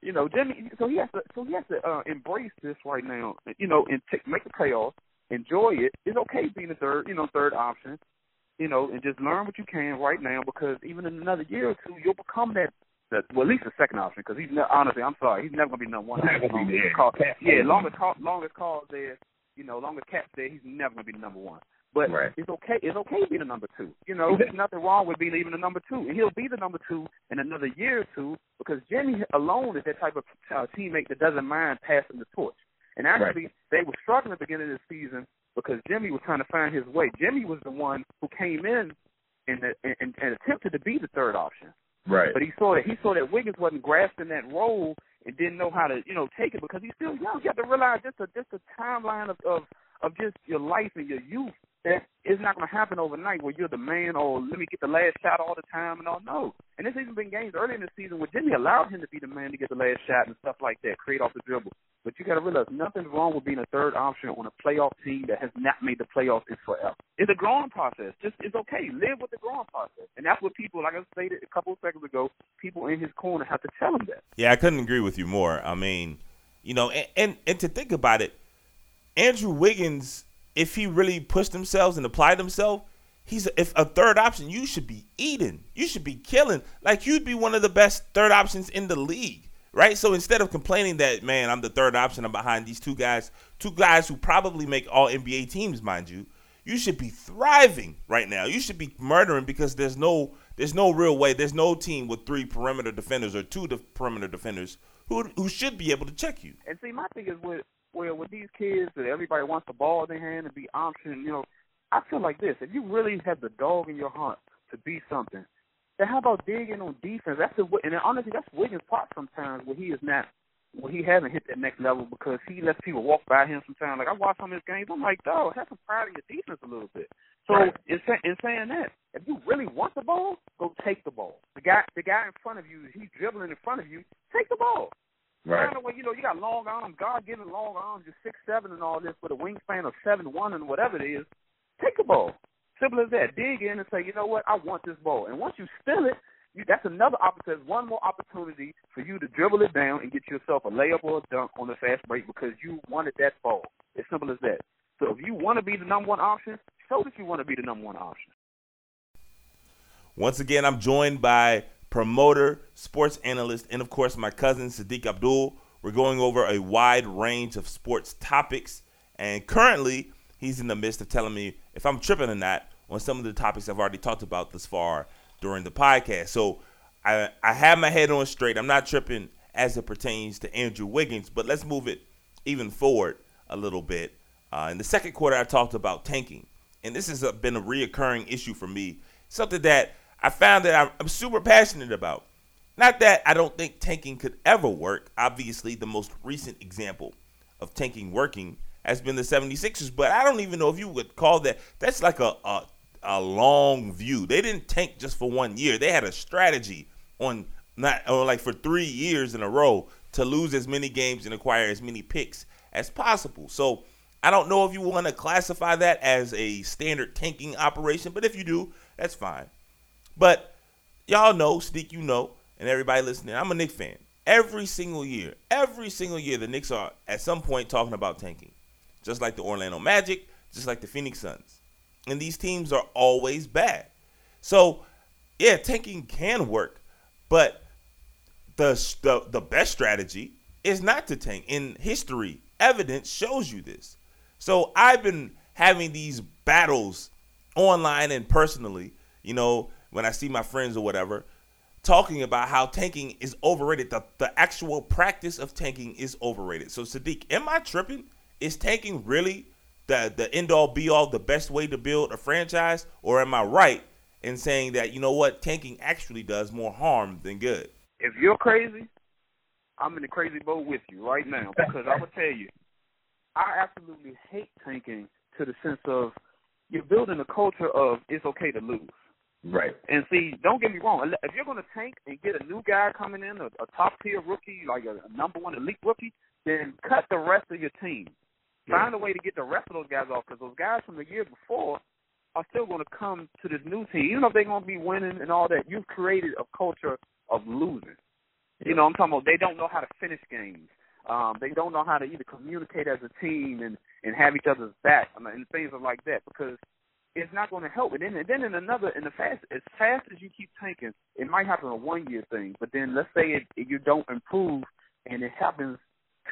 You know, Jimmy. So he has to. So he has to uh, embrace this right now. You know, and take, make the playoffs. Enjoy it. It's okay being a third. You know, third option. You know, and just learn what you can right now because even in another year or two, you'll become that the well, at least the second option because he's ne- honestly, I'm sorry, he's never gonna be number one. Gonna be there. Call, yeah, long as call, long as Karl's there, you know, long as KAT's there, he's never gonna be the number one. But Right. it's okay. It's okay to be the number two. You know, there's nothing wrong with being even the number two, and he'll be the number two in another year or two because Jimmy alone is that type of uh, teammate that doesn't mind passing the torch. And actually, they were struggling at the beginning of the season because Jimmy was trying to find his way. Jimmy was the one who came in and, and, and attempted to be the third option. Right. But he saw that he saw that Wiggins wasn't grasping that role and didn't know how to, you know, take it because he's still young. You have to realize just a just a timeline of of, of just your life and your youth that it's not going to happen overnight where you're the man or let me get the last shot all the time and all. No. And there's even been games early in the season where Jimmy allowed him to be the man to get the last shot and stuff like that, create off the dribble. But you got to realize nothing's wrong with being a third option on a playoff team that has not made the playoffs is forever. It's a growing process. Just it's okay. Live with the growing process, and that's what people, like I stated a couple of seconds ago, people in his corner have to tell him that. Yeah, I couldn't agree with you more. I mean, you know, and, and and to think about it, Andrew Wiggins, if he really pushed himself and applied himself, he's a, if a third option. You should be eating. You should be killing. Like you'd be one of the best third options in the league, right? So instead of complaining that man, I'm the third option, I'm behind these two guys, two guys who probably make all NBA teams, mind you. You should be thriving right now. You should be murdering because there's no there's no real way. There's no team with three perimeter defenders or two de- perimeter defenders who who should be able to check you. And see, my thing is with well, with these kids that everybody wants the ball in their hand and be option, you know, I feel like this: if you really have the dog in your heart to be something, then how about digging on defense? That's the and honestly, that's Wiggins' part sometimes where he is not, where he hasn't hit that next level because he lets people walk by him sometimes. Like I watch some of his games, I'm like, dog, have some pride in your defense a little bit. So Right. in, sa- in saying that, if you really want the ball, go take the ball. The guy, the guy in front of you, he's dribbling in front of you. Take the ball. Right. A way, you know, you got long arms, God given long arms, you're six seven and all this with a wingspan of seven one and whatever it is. Take the ball. Simple as that. Dig in and say, you know what, I want this ball. And once you steal it, you, that's another opportunity, one more opportunity for you to dribble it down and get yourself a layup or a dunk on the fast break because you wanted that ball. As simple as that. So if you want to be the number one option, show that you want to be the number one option. Once again, I'm joined by promoter, sports analyst, and of course my cousin Saadiq Abdul. We're going over a wide range of sports topics, and currently he's in the midst of telling me if I'm tripping or not on some of the topics I've already talked about thus far during the podcast. So I I have my head on straight. I'm not tripping as it pertains to Andrew Wiggins, but let's move it even forward a little bit. Uh, in the second quarter, I talked about tanking, and this has uh, been a reoccurring issue for me. Something that I found that I'm, I'm super passionate about. Not that I don't think tanking could ever work. Obviously, the most recent example of tanking working has been the 76ers, but I don't even know if you would call that. That's like a, a, a long view. They didn't tank just for one year. They had a strategy on not or like for three years in a row to lose as many games and acquire as many picks as possible. So I don't know if you want to classify that as a standard tanking operation, but if you do, that's fine. But y'all know, Sneak, you know, and everybody listening, I'm a Knicks fan. Every single year, every single year, the Knicks are at some point talking about tanking. Just like the Orlando Magic, just like the Phoenix Suns. And these teams are always bad. So, yeah, tanking can work, but the the, the best strategy is not to tank. In history, evidence shows you this. So I've been having these battles online and personally, you know, when I see my friends or whatever, talking about how tanking is overrated. The the actual practice of tanking is overrated. So Saadiq, am I tripping? Is tanking really the the end all be all, the best way to build a franchise, or am I right in saying that you know what, tanking actually does more harm than good? If you're crazy, I'm in the crazy boat with you right now because I will tell you, I absolutely hate tanking to the sense of you're building a culture of it's okay to lose. Right. And see, don't get me wrong. If you're going to tank and get a new guy coming in, a, a top tier rookie, like a, a number one elite rookie, then cut the rest of your team. Find a way to get the rest of those guys off because those guys from the year before are still going to come to this new team. Even if they're going to be winning and all that, you've created a culture of losing. You know, I'm talking about they don't know how to finish games. Um, they don't know how to either communicate as a team and and have each other's back I mean, and things are like that. Because it's not going to help. And then, and then in another, in the fast, as fast as you keep tanking, it might happen a one year thing. But then let's say it, you don't improve, and it happens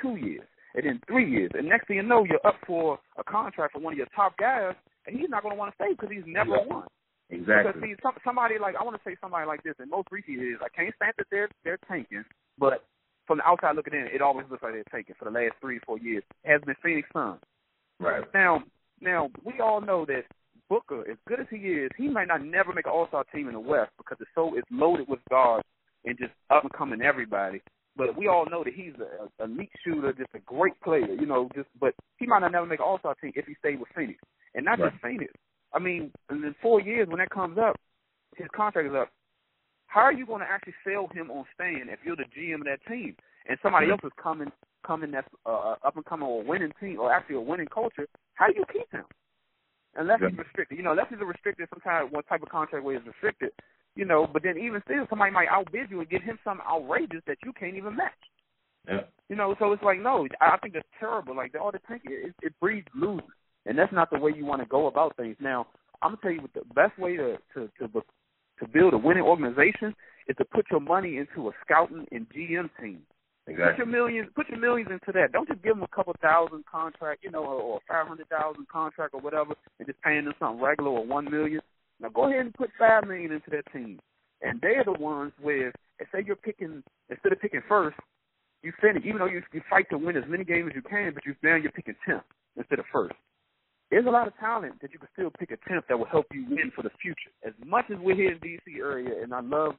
two years, and then three years, and next thing you know, you're up for a contract for one of your top guys, and he's not going to want to stay because he's never Exactly. won. Exactly. Because see, some, somebody like I want to say somebody like this. and most recent is I can't stand that they're they're tanking, but from the outside looking in, it always looks like they're tanking for the last three four years. Has been Phoenix Suns. Right. Now, now we all know that Booker, as good as he is, he might not never make an All Star team in the West because the so is loaded with guards and just up and coming everybody. But we all know that he's a, a elite shooter, just a great player, you know. Just but he might not never make an All Star team if he stayed with Phoenix, and not just Phoenix. I mean, in four years when that comes up, his contract is up. How are you going to actually sell him on staying if you're the GM of that team and somebody else is coming coming that's uh, up and coming or winning team or actually a winning culture? How do you keep him? Unless he's restricted, you know, unless he's a restricted, some kind of one type of contract where he's restricted, you know. But then even still, somebody might outbid you and give him something outrageous that you can't even match. Yeah. You know, so it's like no, I think that's terrible. Like all the tanking, it, it breeds losing, and that's not the way you want to go about things. Now, I'm gonna tell you what the best way to to to to build a winning organization is to put your money into a scouting and GM team. Exactly. Put your millions, put your millions into that. Don't just give them a couple thousand contract, you know, or, or five hundred thousand contract or whatever, and just paying them something regular or one million. Now go ahead and put five million into that team, and they're the ones where, say you're picking instead of picking first, you finish. Even though you you fight to win as many games as you can, but you now you're picking tenth instead of first. There's a lot of talent that you can still pick a tenth that will help you win for the future. As much as we're here in DC area, and I love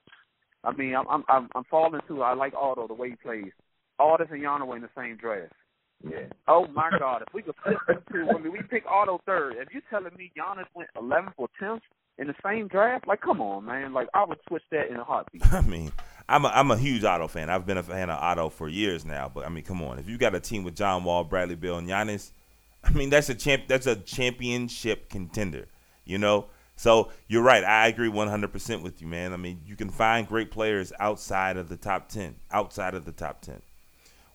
I mean, I'm I'm I'm, I'm falling to. I like Otto the way he plays. Otto and Giannis were in the same draft. Yeah. Oh my God! If we could flip them two, I mean, we pick Otto third. If you're telling me Giannis went 11th or 10th in the same draft, like, come on, man! Like, I would switch that in a heartbeat. I mean, I'm a, I'm a huge Otto fan. I've been a fan of Otto for years now. But I mean, come on, if you got a team with John Wall, Bradley Beal, and Giannis, I mean, that's a champ. That's a championship contender. You know. So you're right. I agree 100% with you, man. I mean, you can find great players outside of the top 10. Outside of the top 10.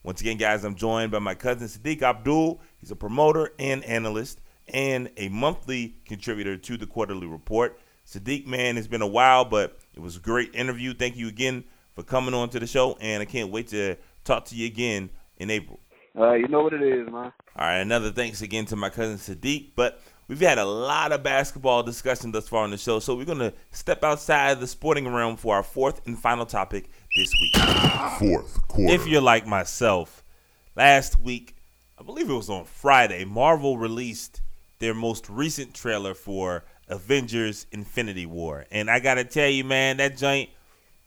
Once again, guys, I'm joined by my cousin Saadiq Abdul. He's a promoter and analyst and a monthly contributor to the Quarter-Lee Report. Saadiq, man, it's been a while, but it was a great interview. Thank you again for coming on to the show, and I can't wait to talk to you again in April. Uh, you know what it is, man. All right, another thanks again to my cousin Saadiq. But we've had a lot of basketball discussion thus far on the show, so we're going to step outside the sporting realm for our fourth and final topic this week. Fourth quarter. If you're like myself, last week, I believe it was on Friday, Marvel released their most recent trailer for Avengers Infinity War. And I got to tell you, man, that joint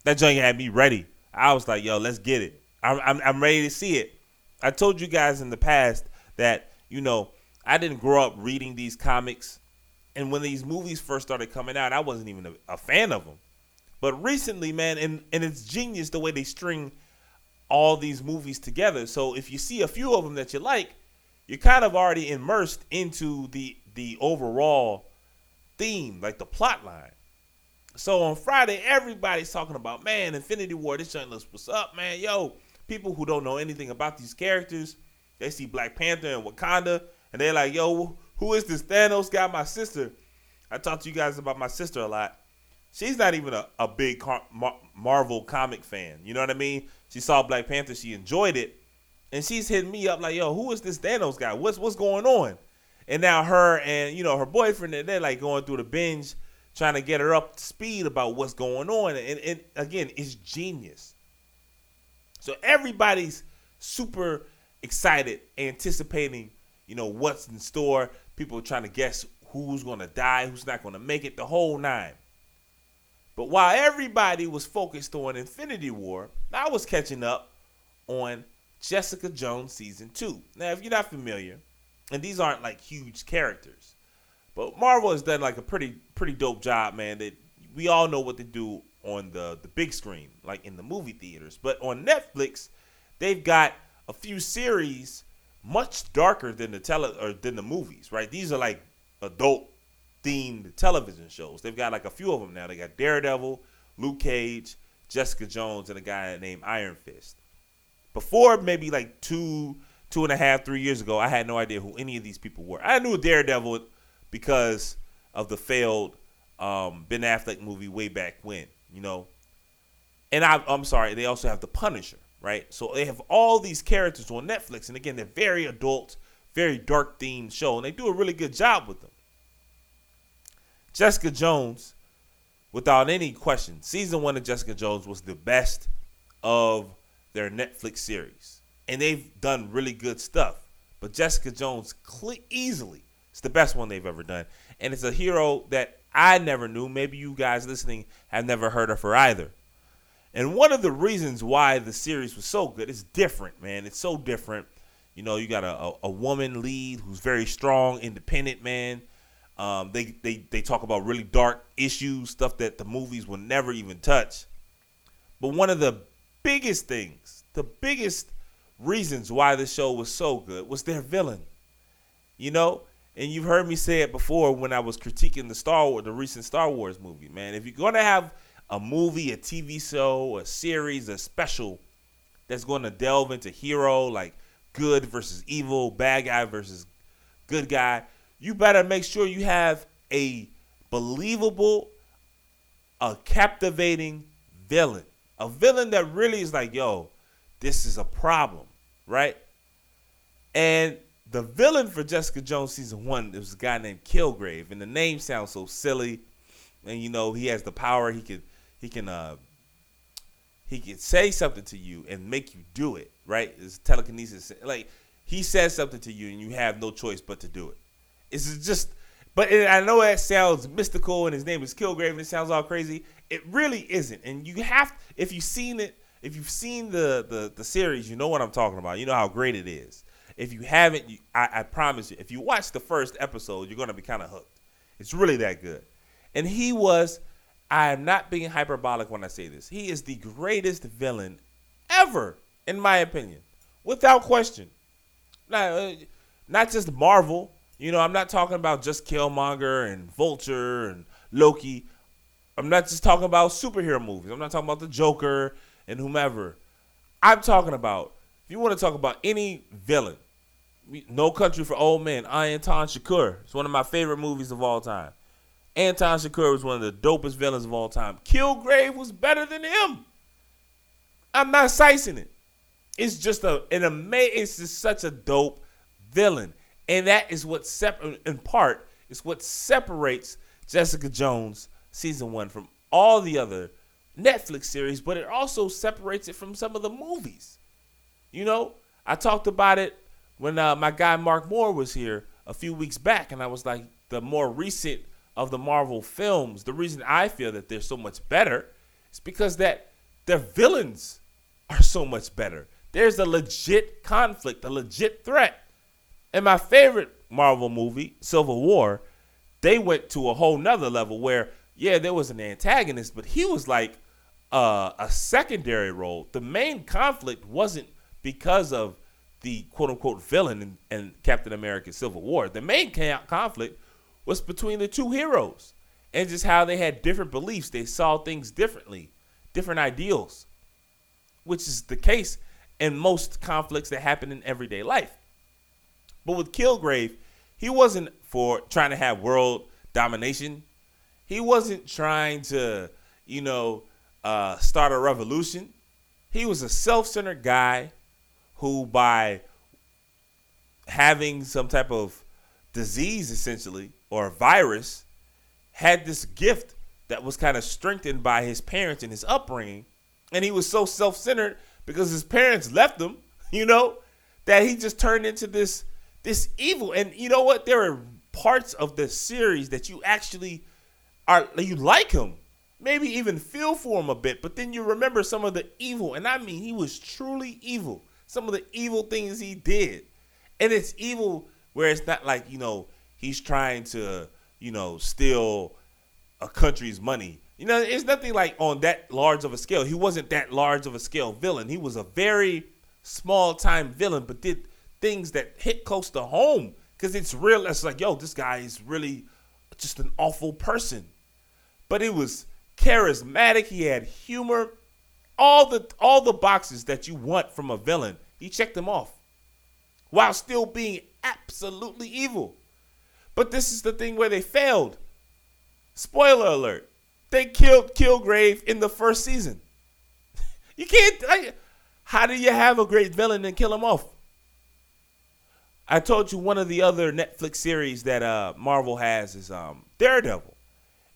that joint had me ready. I was like, yo, let's get it. I'm, I'm, I'm ready to see it. I told you guys in the past that, you know, I didn't grow up reading these comics. And when these movies first started coming out, I wasn't even a, a fan of them. But recently, man, and, and it's genius the way they string all these movies together. So if you see a few of them that you like, you're kind of already immersed into the the overall theme, like the plot line. So on Friday, everybody's talking about, man, Infinity War, this joint looks what's up, man. Yo, people who don't know anything about these characters, they see Black Panther and Wakanda, and they're like, yo, who is this Thanos guy? My sister. I talk to you guys about my sister a lot. She's not even a, a big Mar- Marvel comic fan. You know what I mean? She saw Black Panther, she enjoyed it, and she's hitting me up like, yo, who is this Thanos guy? What's what's going on? And now her and you know her boyfriend, they're like going through the binge, trying to get her up to speed about what's going on. And, and again, it's genius. So everybody's super excited, anticipating, you know, what's in store. People are trying to guess who's going to die, who's not going to make it, the whole nine. But while everybody was focused on Infinity War, I was catching up on Jessica Jones season two. Now, if you're not familiar, and these aren't like huge characters, but Marvel has done like a pretty pretty dope job, man. That we all know what they do on the the big screen, like in the movie theaters. But on Netflix, they've got a few series much darker than the tele or than the movies, right? These are like adult themed television shows. They've got like a few of them now. They got Daredevil, Luke Cage, Jessica Jones, and a guy named Iron Fist. Before maybe like two, two and a half, three years ago, I had no idea who any of these people were. I knew Daredevil because of the failed um, Ben Affleck movie way back when, you know. And I, I'm sorry, they also have The Punisher, right? So they have all these characters on Netflix, and again, they're very adult, very dark themed show, and they do a really good job with them. Jessica Jones, without any question, season one of Jessica Jones was the best of their Netflix series, and they've done really good stuff. But Jessica Jones, cle- easily, it's the best one they've ever done, and it's a hero that I never knew. Maybe you guys listening have never heard of her either. And one of the reasons why the series was so good is different, man. It's so different. You know, you got a, a, a woman lead who's very strong, independent, man. Um, they, they they talk about really dark issues, stuff that the movies will never even touch. But one of the biggest things, the biggest reasons why this show was so good was their villain. You know, and you've heard me say it before when I was critiquing the Star Wars, the recent Star Wars movie. Man, if you're gonna have a movie, a TV show, a series, a special that's going to delve into hero like good versus evil, bad guy versus good guy, you better make sure you have a believable, a captivating villain. A villain that really is like, yo, this is a problem, right? And the villain for Jessica Jones season one was a guy named Kilgrave, and the name sounds so silly. And you know, he has the power. He can he can, uh, he can say something to you and make you do it. Right? It's telekinesis. Like he says something to you, and you have no choice but to do it. It's just, but it, I know that sounds mystical, and his name is Kilgrave, and it sounds all crazy. It really isn't. And you have, if you've seen it, if you've seen the the the series, you know what I'm talking about. You know how great it is. If you haven't, you, I, I promise you, if you watch the first episode, you're gonna be kind of hooked. It's really that good. And he was, I am not being hyperbolic when I say this. He is the greatest villain ever, in my opinion, without question. Not, uh, not just Marvel. You know, I'm not talking about just Killmonger and Vulture and Loki. I'm not just talking about superhero movies. I'm not talking about the Joker and whomever. I'm talking about if you want to talk about any villain, No Country for Old Men, Anton Chigurh. It's one of my favorite movies of all time. Anton Chigurh was one of the dopest villains of all time. Kilgrave was better than him. I'm not sizing it. It's just a an amazing. It's just such a dope villain, and that is what in part is what separates Jessica Jones season one from all the other Netflix series, but it also separates it from some of the movies. You know, I talked about it when uh, my guy Mark Moore was here a few weeks back, and I was like, the more recent of the Marvel films, the reason I feel that they're so much better is because that their villains are so much better. There's a legit conflict, a legit threat. And my favorite Marvel movie, Civil War, they went to a whole nother level where, yeah, there was an antagonist, but he was like uh, a secondary role. The main conflict wasn't because of the quote unquote villain in, in Captain America Civil War. The main ca- conflict was between the two heroes and just how they had different beliefs. They saw things differently, different ideals, which is the case in most conflicts that happen in everyday life. But with Kilgrave, he wasn't for trying to have world domination. He wasn't trying to, you know, uh, start a revolution. He was a self-centered guy who, by having some type of disease, essentially, or virus, had this gift that was kind of strengthened by his parents and his upbringing. And he was so self-centered because his parents left him, you know, that he just turned into this this evil. And you know what? There are parts of the series that you actually are you like him, maybe even feel for him a bit, but then you remember some of the evil, and I mean he was truly evil. Some of the evil things he did. And it's evil where it's not like, you know, he's trying to, you know, steal a country's money. You know, it's nothing like on that large of a scale. He wasn't that large of a scale villain. He was a very small time villain, but did things that hit close to home because it's real. It's like, yo, this guy is really just an awful person. But it was charismatic. He had humor. All the all the boxes that you want from a villain, he checked them off, while still being absolutely evil. But this is the thing where they failed. Spoiler alert: they killed Kilgrave in the first season. you can't. How do you have a great villain and kill him off? I told you one of the other Netflix series that uh, Marvel has is um, Daredevil,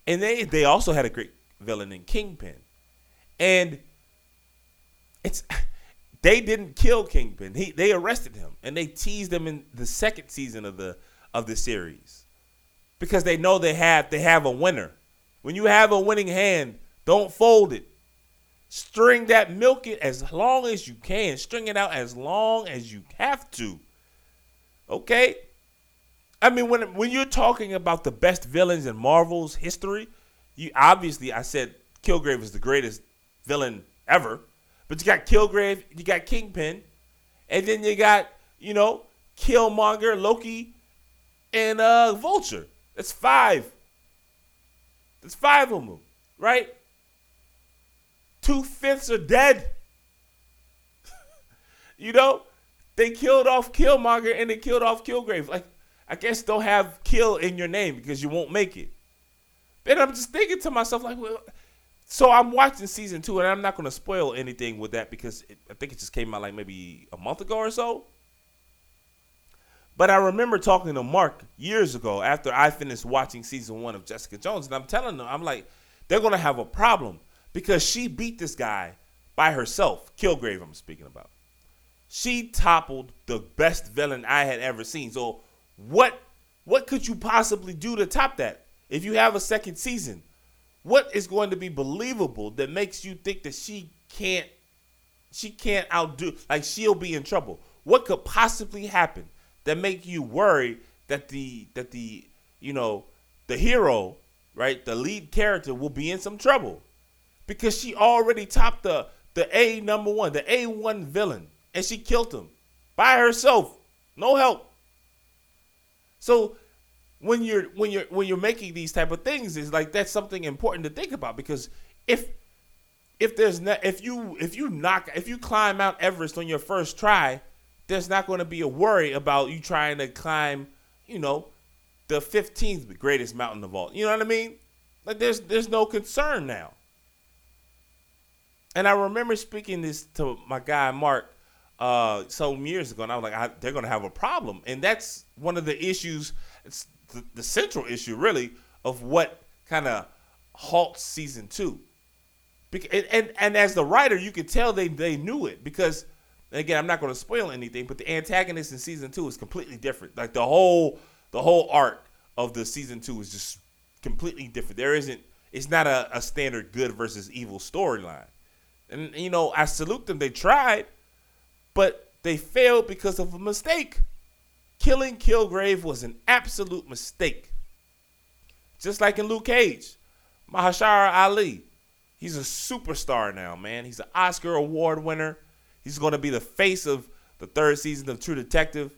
and they they also had a great villain in Kingpin, and it's they didn't kill Kingpin. He they arrested him and they teased him in the second season of the of the series because they know they have they have a winner. When you have a winning hand, don't fold it. String that, milk it as long as you can. String it out as long as you have to. Okay? I mean, when when you're talking about the best villains in Marvel's history, you obviously I said Kilgrave is the greatest villain ever. But you got Kilgrave, you got Kingpin, and then you got, you know, Killmonger, Loki, and uh Vulture. That's five. That's five of them, right? Two fifths are dead. you know, they killed off Killmonger and they killed off Kilgrave. Like, I guess don't have kill in your name because you won't make it. Then I'm just thinking to myself, like, well, so I'm watching season two, and I'm not going to spoil anything with that because it, I think it just came out like maybe a month ago or so. But I remember talking to Mark years ago after I finished watching season one of Jessica Jones, and I'm telling them, I'm like, they're going to have a problem because she beat this guy by herself. Kilgrave, I'm speaking about. She toppled the best villain I had ever seen. So what what could you possibly do to top that? If you have a second season, what is going to be believable that makes you think that she can't she can't outdo like she'll be in trouble? What could possibly happen that make you worry that the that the you know the hero, right, the lead character will be in some trouble? because she already topped the the A number one, the A one villain, and she killed him by herself, no help. So when you're when you're when you're making these type of things, is like that's something important to think about because if if there's not if you if you knock if you climb Mount Everest on your first try, there's not going to be a worry about you trying to climb, you know, the 15th greatest mountain of all. You know what I mean? Like there's there's no concern now. And I remember speaking this to my guy Mark uh, some years ago, and I was like, I, they're going to have a problem, and that's one of the issues. It's the, the central issue, really, of what kind of halts season two. and, and and as the writer, you could tell they they knew it because again, I'm not going to spoil anything, but the antagonist in season two is completely different. Like the whole the whole arc of the season two is just completely different. There isn't. It's not a, a standard good versus evil storyline. And you know, I salute them. They tried, but they failed because of a mistake. Killing Kilgrave was an absolute mistake. Just like in Luke Cage, Mahershala Ali. He's a superstar now, man. He's an Oscar award winner. He's going to be the face of the third season of True Detective.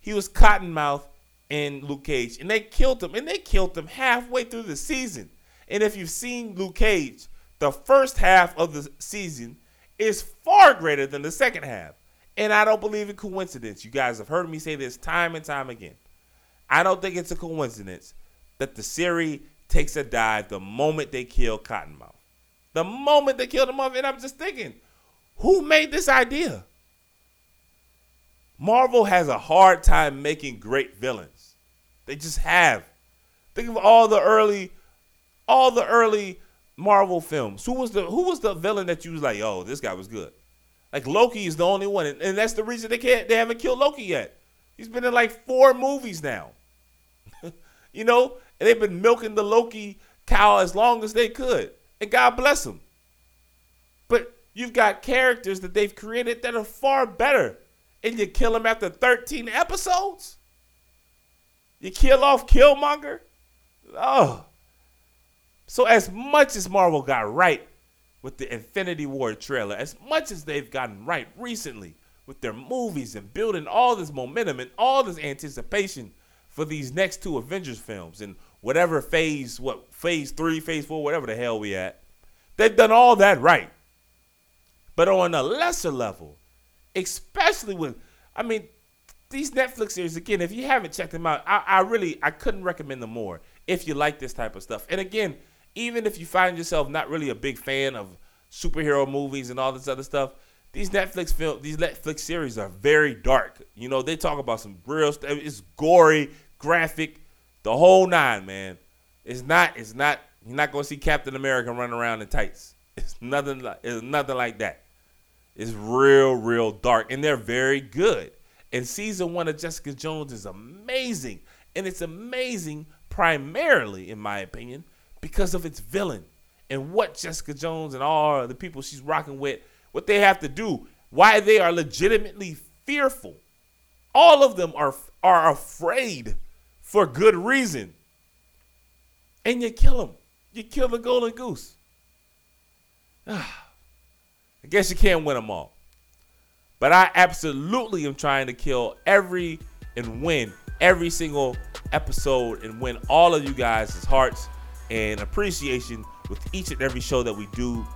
He was Cottonmouth in Luke Cage, and they killed him. And they killed him halfway through the season. And if you've seen Luke Cage, the first half of the season is far greater than the second half. And I don't believe in coincidence. You guys have heard me say this time and time again. I don't think it's a coincidence that the series takes a dive the moment they kill Cottonmouth. The moment they killed him off, and I'm just thinking, who made this idea? Marvel has a hard time making great villains. They just have. Think of all the early, all the early Marvel films. Who was the who was the villain that you was like, oh, this guy was good? Like Loki is the only one, and, and that's the reason they can't they haven't killed Loki yet. He's been in like four movies now. you know, and they've been milking the Loki cow as long as they could, and God bless them. But you've got characters that they've created that are far better, and you kill them after 13 episodes. You kill off Killmonger. Oh, so as much as Marvel got right with the Infinity War trailer, as much as they've gotten right recently with their movies and building all this momentum and all this anticipation for these next two Avengers films and whatever phase, what phase three, phase four, whatever the hell we at, they've done all that right. But on a lesser level, especially with, I mean, these Netflix series again. If you haven't checked them out, I, I really I couldn't recommend them more if you like this type of stuff. And again, even if you find yourself not really a big fan of superhero movies and all this other stuff, these Netflix film, these Netflix series are very dark. You know, they talk about some real stuff. It's gory, graphic, the whole nine, man. It's not. It's not. You're not gonna see Captain America running around in tights. It's nothing. Like, it's nothing like that. It's real, real dark, and they're very good. And season one of Jessica Jones is amazing, and it's amazing primarily, in my opinion, because of its villain and what Jessica Jones and all the people she's rocking with, what they have to do, why they are legitimately fearful. All of them are are afraid for good reason. And you kill them. You kill the golden goose. I guess you can't win them all. But I absolutely am trying to kill every and win every single episode and win all of you guys' hearts and appreciation with each and every show that we do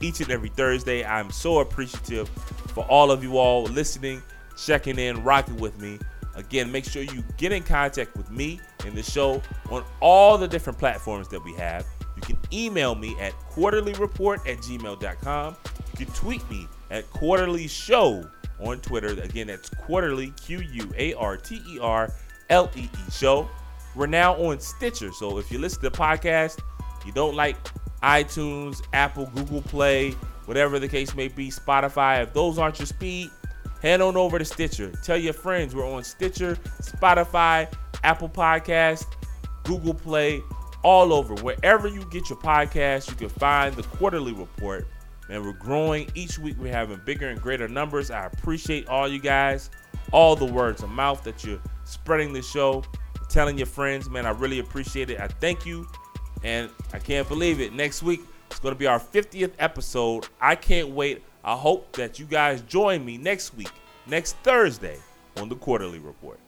each and every Thursday. I'm so appreciative for all of you all listening, checking in, rocking with me. Again, make sure you get in contact with me and the show on all the different platforms that we have. You can email me at quarterlyreport at gmail.com. You can tweet me at quarterly show on Twitter. Again, that's quarterly, Q U A R T E R L E E show. We're now on Stitcher. So if you listen to the podcast, you don't like iTunes, Apple, Google Play, whatever the case may be, Spotify, if those aren't your speed, head on over to Stitcher. Tell your friends we're on Stitcher, Spotify, Apple Podcast, Google Play, all over. Wherever you get your podcast, you can find the Quarter-Lee Report. And we're growing each week. We're having bigger and greater numbers. I appreciate all you guys, all the words of mouth that you're spreading the show, telling your friends. Man, I really appreciate it. I thank you. And I can't believe it. Next week, it's going to be our 50th episode. I can't wait. I hope that you guys join me next week, next Thursday, on the Quarter-Lee Report.